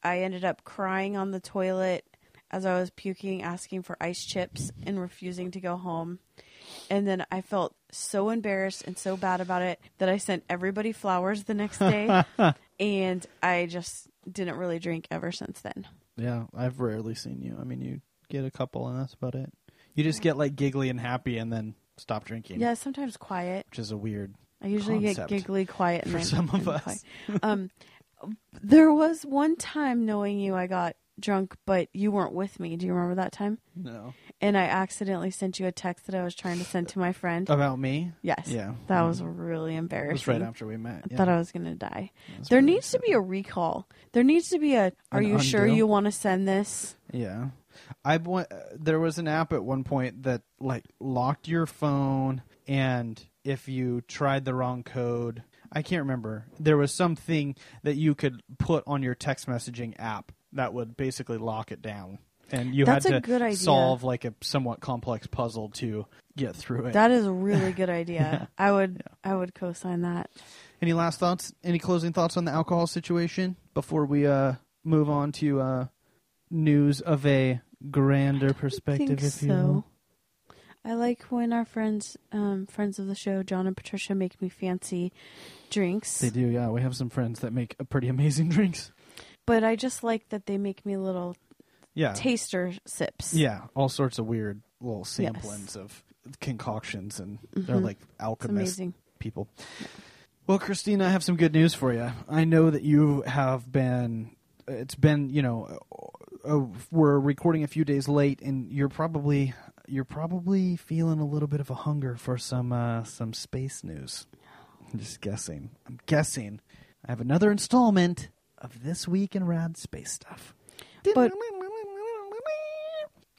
Speaker 3: I ended up crying on the toilet as I was puking, asking for ice chips and refusing to go home. And then I felt so embarrassed and so bad about it that I sent everybody flowers the next day. and I just didn't really drink ever since then.
Speaker 2: Yeah, I've rarely seen you. I mean, you get a couple, and that's about it. You just get like giggly and happy, and then stop drinking.
Speaker 3: Yeah, sometimes quiet.
Speaker 2: which is a weird.
Speaker 3: I usually
Speaker 2: Concept
Speaker 3: get giggly quiet and
Speaker 2: for
Speaker 3: then
Speaker 2: some of us.
Speaker 3: quiet. um, there was one time knowing you, I got drunk, but you weren't with me. Do you remember that time?
Speaker 2: No.
Speaker 3: And I accidentally sent you a text that I was trying to send to my friend.
Speaker 2: About me?
Speaker 3: yes.
Speaker 2: Yeah.
Speaker 3: That was really
Speaker 2: It
Speaker 3: embarrassing.
Speaker 2: was right after we met.
Speaker 3: I thought I was gonna die.
Speaker 2: That's
Speaker 3: There
Speaker 2: really
Speaker 3: needs to be a recall. There needs to be a. Are
Speaker 2: An
Speaker 3: you sure you want to send this?
Speaker 2: Yeah. I wa- there was an app at one point that like locked your phone and if you tried the wrong code, I can't remember. There was something that you could put on your text messaging app that would basically lock it down. And you
Speaker 3: That's
Speaker 2: had
Speaker 3: a
Speaker 2: to
Speaker 3: good idea.
Speaker 2: solve like a somewhat complex puzzle to get through it.
Speaker 3: That is a really good idea. I would. I would co-sign that.
Speaker 2: Any last thoughts? Any closing thoughts on the alcohol situation before we uh, move on to uh, news of a grander perspective, if you will?
Speaker 3: I like when our friends, um, friends of the show, John and Patricia, make me fancy drinks.
Speaker 2: They do, yeah. We have some friends that make pretty amazing drinks.
Speaker 3: But I just like that they make me little
Speaker 2: Yeah.
Speaker 3: taster sips.
Speaker 2: Yeah, all sorts of weird little samplings of concoctions, and they're
Speaker 3: Mhm.
Speaker 2: like
Speaker 3: it's
Speaker 2: alchemist
Speaker 3: amazing.
Speaker 2: people. Well, Christina, I have some good news for you. I know that you have been. It's been, you know, uh, we're recording a few days late, and you're probably you're probably feeling a little bit of a hunger for some uh, some space news. I'm just guessing. I'm guessing. I have another installment of this week in rad space stuff.
Speaker 3: But-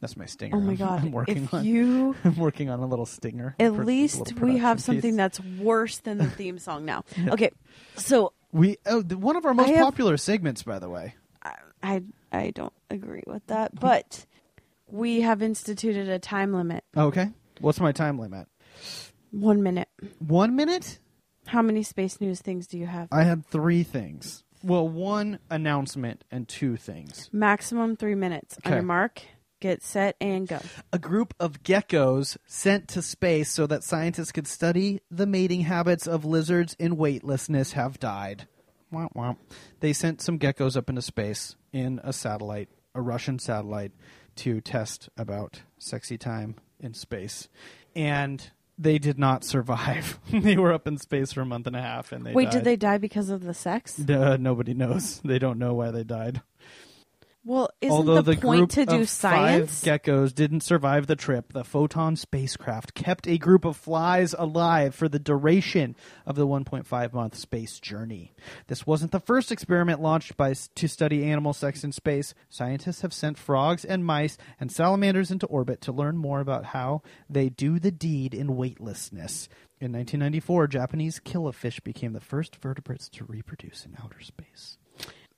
Speaker 2: that's my stinger.
Speaker 3: Oh my
Speaker 2: I'm-
Speaker 3: god!
Speaker 2: I'm working
Speaker 3: if
Speaker 2: on.
Speaker 3: you
Speaker 2: I'm working on a little stinger.
Speaker 3: at least we have something
Speaker 2: piece.
Speaker 3: that's worse than the theme song now. Okay, so
Speaker 2: we oh one of our most
Speaker 3: have-
Speaker 2: popular segments, by the way.
Speaker 3: I, I I don't agree with that, but we have instituted a time limit.
Speaker 2: Oh, okay, what's my time limit?
Speaker 3: One minute.
Speaker 2: One minute.
Speaker 3: How many space news things do you have?
Speaker 2: I had three things. Well, one announcement and two things.
Speaker 3: Maximum three minutes. On your mark, get set, and go.
Speaker 2: A group of geckos sent to space so that scientists could study the mating habits of lizards in weightlessness have died. Wah, wah. They sent some geckos up into space in a satellite, a Russian satellite, to test about sexy time in space. And they did not survive. they were up in space for a month and a half and they
Speaker 3: Wait,
Speaker 2: died.
Speaker 3: did they die because of the sex?
Speaker 2: Nobody knows. They don't know why they died.
Speaker 3: Well, isn't
Speaker 2: Although
Speaker 3: the,
Speaker 2: the,
Speaker 3: point
Speaker 2: group
Speaker 3: to do
Speaker 2: of
Speaker 3: science?
Speaker 2: five geckos didn't survive the trip, the Photon spacecraft kept a group of flies alive for the duration of the 1.5 month space journey. This wasn't the first experiment launched by to study animal sex in space. Scientists have sent frogs and mice and salamanders into orbit to learn more about how they do the deed in weightlessness. In 1994, Japanese killifish became the first vertebrates to reproduce in outer space.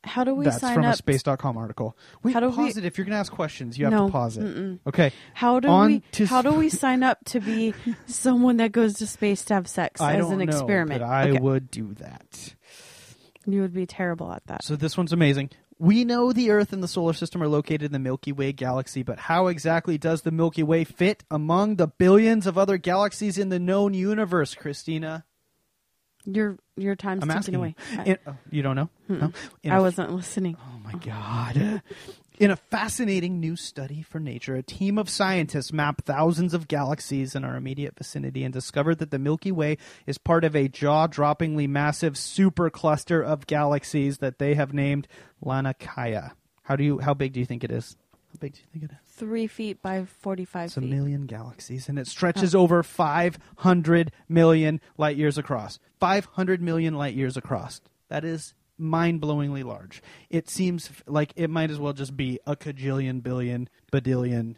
Speaker 3: How do we
Speaker 2: That's
Speaker 3: sign
Speaker 2: from
Speaker 3: up?
Speaker 2: a space.com article. Wait,
Speaker 3: How do
Speaker 2: pause
Speaker 3: we-
Speaker 2: it. If you're going to ask questions, you have
Speaker 3: No,
Speaker 2: to pause it.
Speaker 3: mm-mm.
Speaker 2: Okay.
Speaker 3: How do
Speaker 2: On
Speaker 3: we?
Speaker 2: to
Speaker 3: how do we sign up to be someone that goes to space to have sex
Speaker 2: I
Speaker 3: as
Speaker 2: don't
Speaker 3: an
Speaker 2: know,
Speaker 3: experiment?
Speaker 2: but I
Speaker 3: Okay.
Speaker 2: would do that.
Speaker 3: You would be terrible at that.
Speaker 2: So this one's amazing. We know the Earth and the solar system are located in the Milky Way galaxy, but how exactly does the Milky Way fit among the billions of other galaxies in the known universe, Christina?
Speaker 3: Your your time's
Speaker 2: I'm
Speaker 3: ticking
Speaker 2: asking.
Speaker 3: away.
Speaker 2: you. In- oh, you don't know? No? In
Speaker 3: I
Speaker 2: a
Speaker 3: wasn't listening.
Speaker 2: Oh my god. In a fascinating new study for Nature, a team of scientists mapped thousands of galaxies in our immediate vicinity and discovered that the Milky Way is part of a jaw-droppingly massive supercluster of galaxies that they have named Laniakea. How do you how big do you think it is? How big do you think it is?
Speaker 3: Three feet by forty-five
Speaker 2: It's a
Speaker 3: feet.
Speaker 2: million galaxies, and it stretches oh. over 500 million light years across. 500 million light years across. That is mind blowingly large. It seems f- like it might as well just be a cajillion, billion, badillion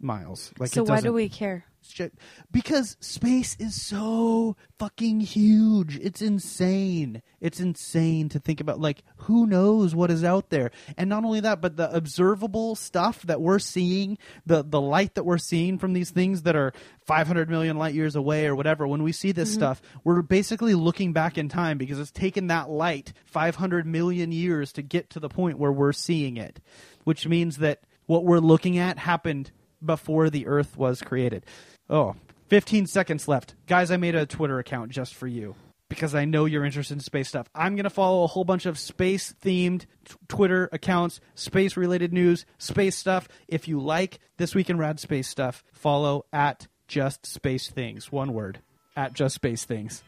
Speaker 2: miles. Like
Speaker 3: so
Speaker 2: it
Speaker 3: why do
Speaker 2: doesn't-
Speaker 3: we care?
Speaker 2: Shit. Because space is so fucking huge. It's insane. It's insane to think about. Like, who knows what is out there? And not only that, but the observable stuff that we're seeing, the the light that we're seeing from these things that are 500 million light years away or whatever. When we see this mm-hmm. stuff, we're basically looking back in time because it's taken that light 500 million years to get to the point where we're seeing it, which means that what we're looking at happened before the earth was created. Oh, 15 seconds left. Guys, I made a Twitter account just for you because I know you're interested in space stuff. I'm going to follow a whole bunch of space themed t- Twitter accounts, space related news, space stuff. If you like This Week in Rad Space stuff, follow at Just Space Things. One word. At Just Space Things.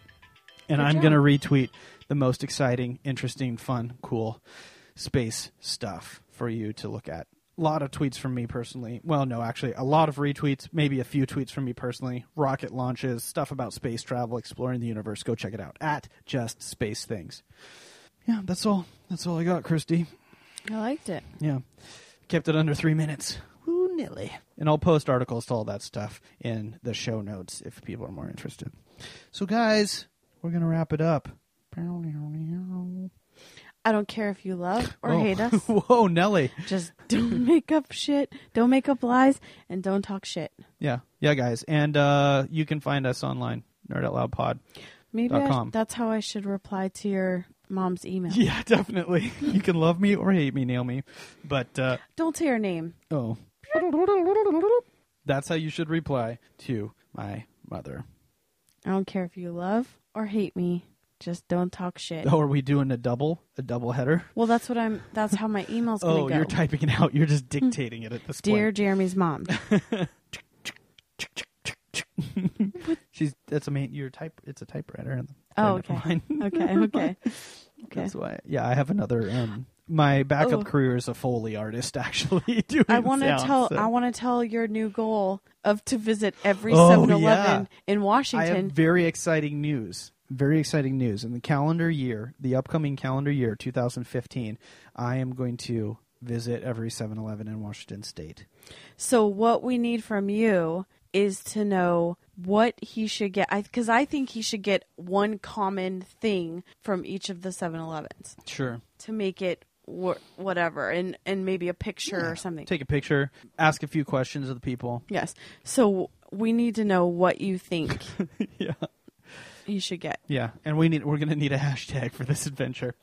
Speaker 2: And
Speaker 3: Good
Speaker 2: I'm going to retweet the most exciting, interesting, fun, cool space stuff for you to look at. A lot of tweets from me personally. Well, no, actually, a lot of retweets, maybe a few tweets from me personally. Rocket launches, stuff about space travel, exploring the universe. Go check it out at Just Space Things. Yeah, that's all. That's all I got, Christy.
Speaker 3: I liked it.
Speaker 2: Yeah, kept it under three minutes. Woo nilly. And I'll post articles to all that stuff in the show notes if people are more interested. So, guys, we're gonna wrap it up.
Speaker 3: I don't care if you love or
Speaker 2: Oh.
Speaker 3: hate us.
Speaker 2: Whoa, Nelly.
Speaker 3: Just don't make up shit. Don't make up lies, and don't talk shit.
Speaker 2: Yeah, yeah, guys, and uh, you can find us online, Nerd Out Loud Pod.
Speaker 3: Maybe I that's how I should reply to your mom's email.
Speaker 2: Yeah, definitely. you can love me or hate me, nail me, but uh,
Speaker 3: Don't say her name.
Speaker 2: oh, that's how you should reply to my mother.
Speaker 3: I don't care if you love or hate me. Just don't talk shit.
Speaker 2: Oh, are we doing a double, a double header?
Speaker 3: Well, that's what I'm. That's how my email's
Speaker 2: Oh,
Speaker 3: go.
Speaker 2: you're typing it out. You're just dictating it at this
Speaker 3: Dear
Speaker 2: point.
Speaker 3: Jeremy's mom.
Speaker 2: She's that's a main. Your type. It's a typewriter.
Speaker 3: Oh, okay. okay. Okay. Okay.
Speaker 2: That's why. Yeah, I have another. Um, my backup
Speaker 3: Oh.
Speaker 2: career is a foley artist, actually. Doing
Speaker 3: I want to tell.
Speaker 2: so-
Speaker 3: I want to tell your new goal of to visit every
Speaker 2: Oh,
Speaker 3: 7-Eleven
Speaker 2: yeah.
Speaker 3: in
Speaker 2: I
Speaker 3: Washington.
Speaker 2: have very exciting news. Very exciting news. In the calendar year, the upcoming calendar year, 2015, I am going to visit every 7 Eleven in Washington State.
Speaker 3: So what we need from you is to know what he should get because I, think he should get one common thing from each of the 7-Elevens
Speaker 2: Sure.
Speaker 3: to make it wh- whatever and and maybe a picture or something.
Speaker 2: Take a picture, ask a few questions of the people.
Speaker 3: yes. So we need to know what you think
Speaker 2: yeah.
Speaker 3: He should get.
Speaker 2: Yeah, and we need we're to need a hashtag for this adventure.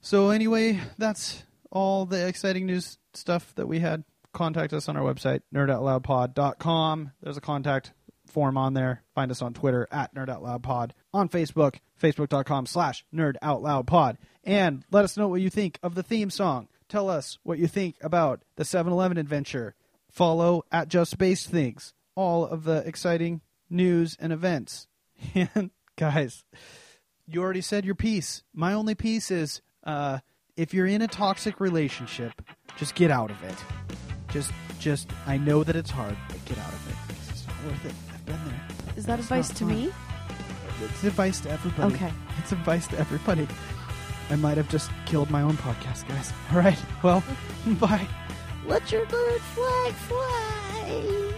Speaker 2: So anyway, that's all the exciting news stuff that we had. Contact us on our website nerdoutloudpod.com. There's a contact form on there. Find us on Twitter at nerdoutloudpod. On Facebook, facebook.com slash nerdoutloudpod. And let us know what you think of the theme song. Tell us what you think about the 7-Eleven adventure. Follow at Just Space Things. All of the exciting news and events. And guys, you already said your piece. My only piece is uh, if you're in a toxic relationship, just get out of it. Just, just, I know that it's hard, but get out of it. It's not worth it. I've been there.
Speaker 3: Is that
Speaker 2: It's
Speaker 3: advice
Speaker 2: not
Speaker 3: to
Speaker 2: fun.
Speaker 3: me?
Speaker 2: It's advice to everybody.
Speaker 3: Okay.
Speaker 2: It's advice to everybody. I might have just killed my own podcast, guys. All right. Well, bye.
Speaker 3: Let your bird flag fly.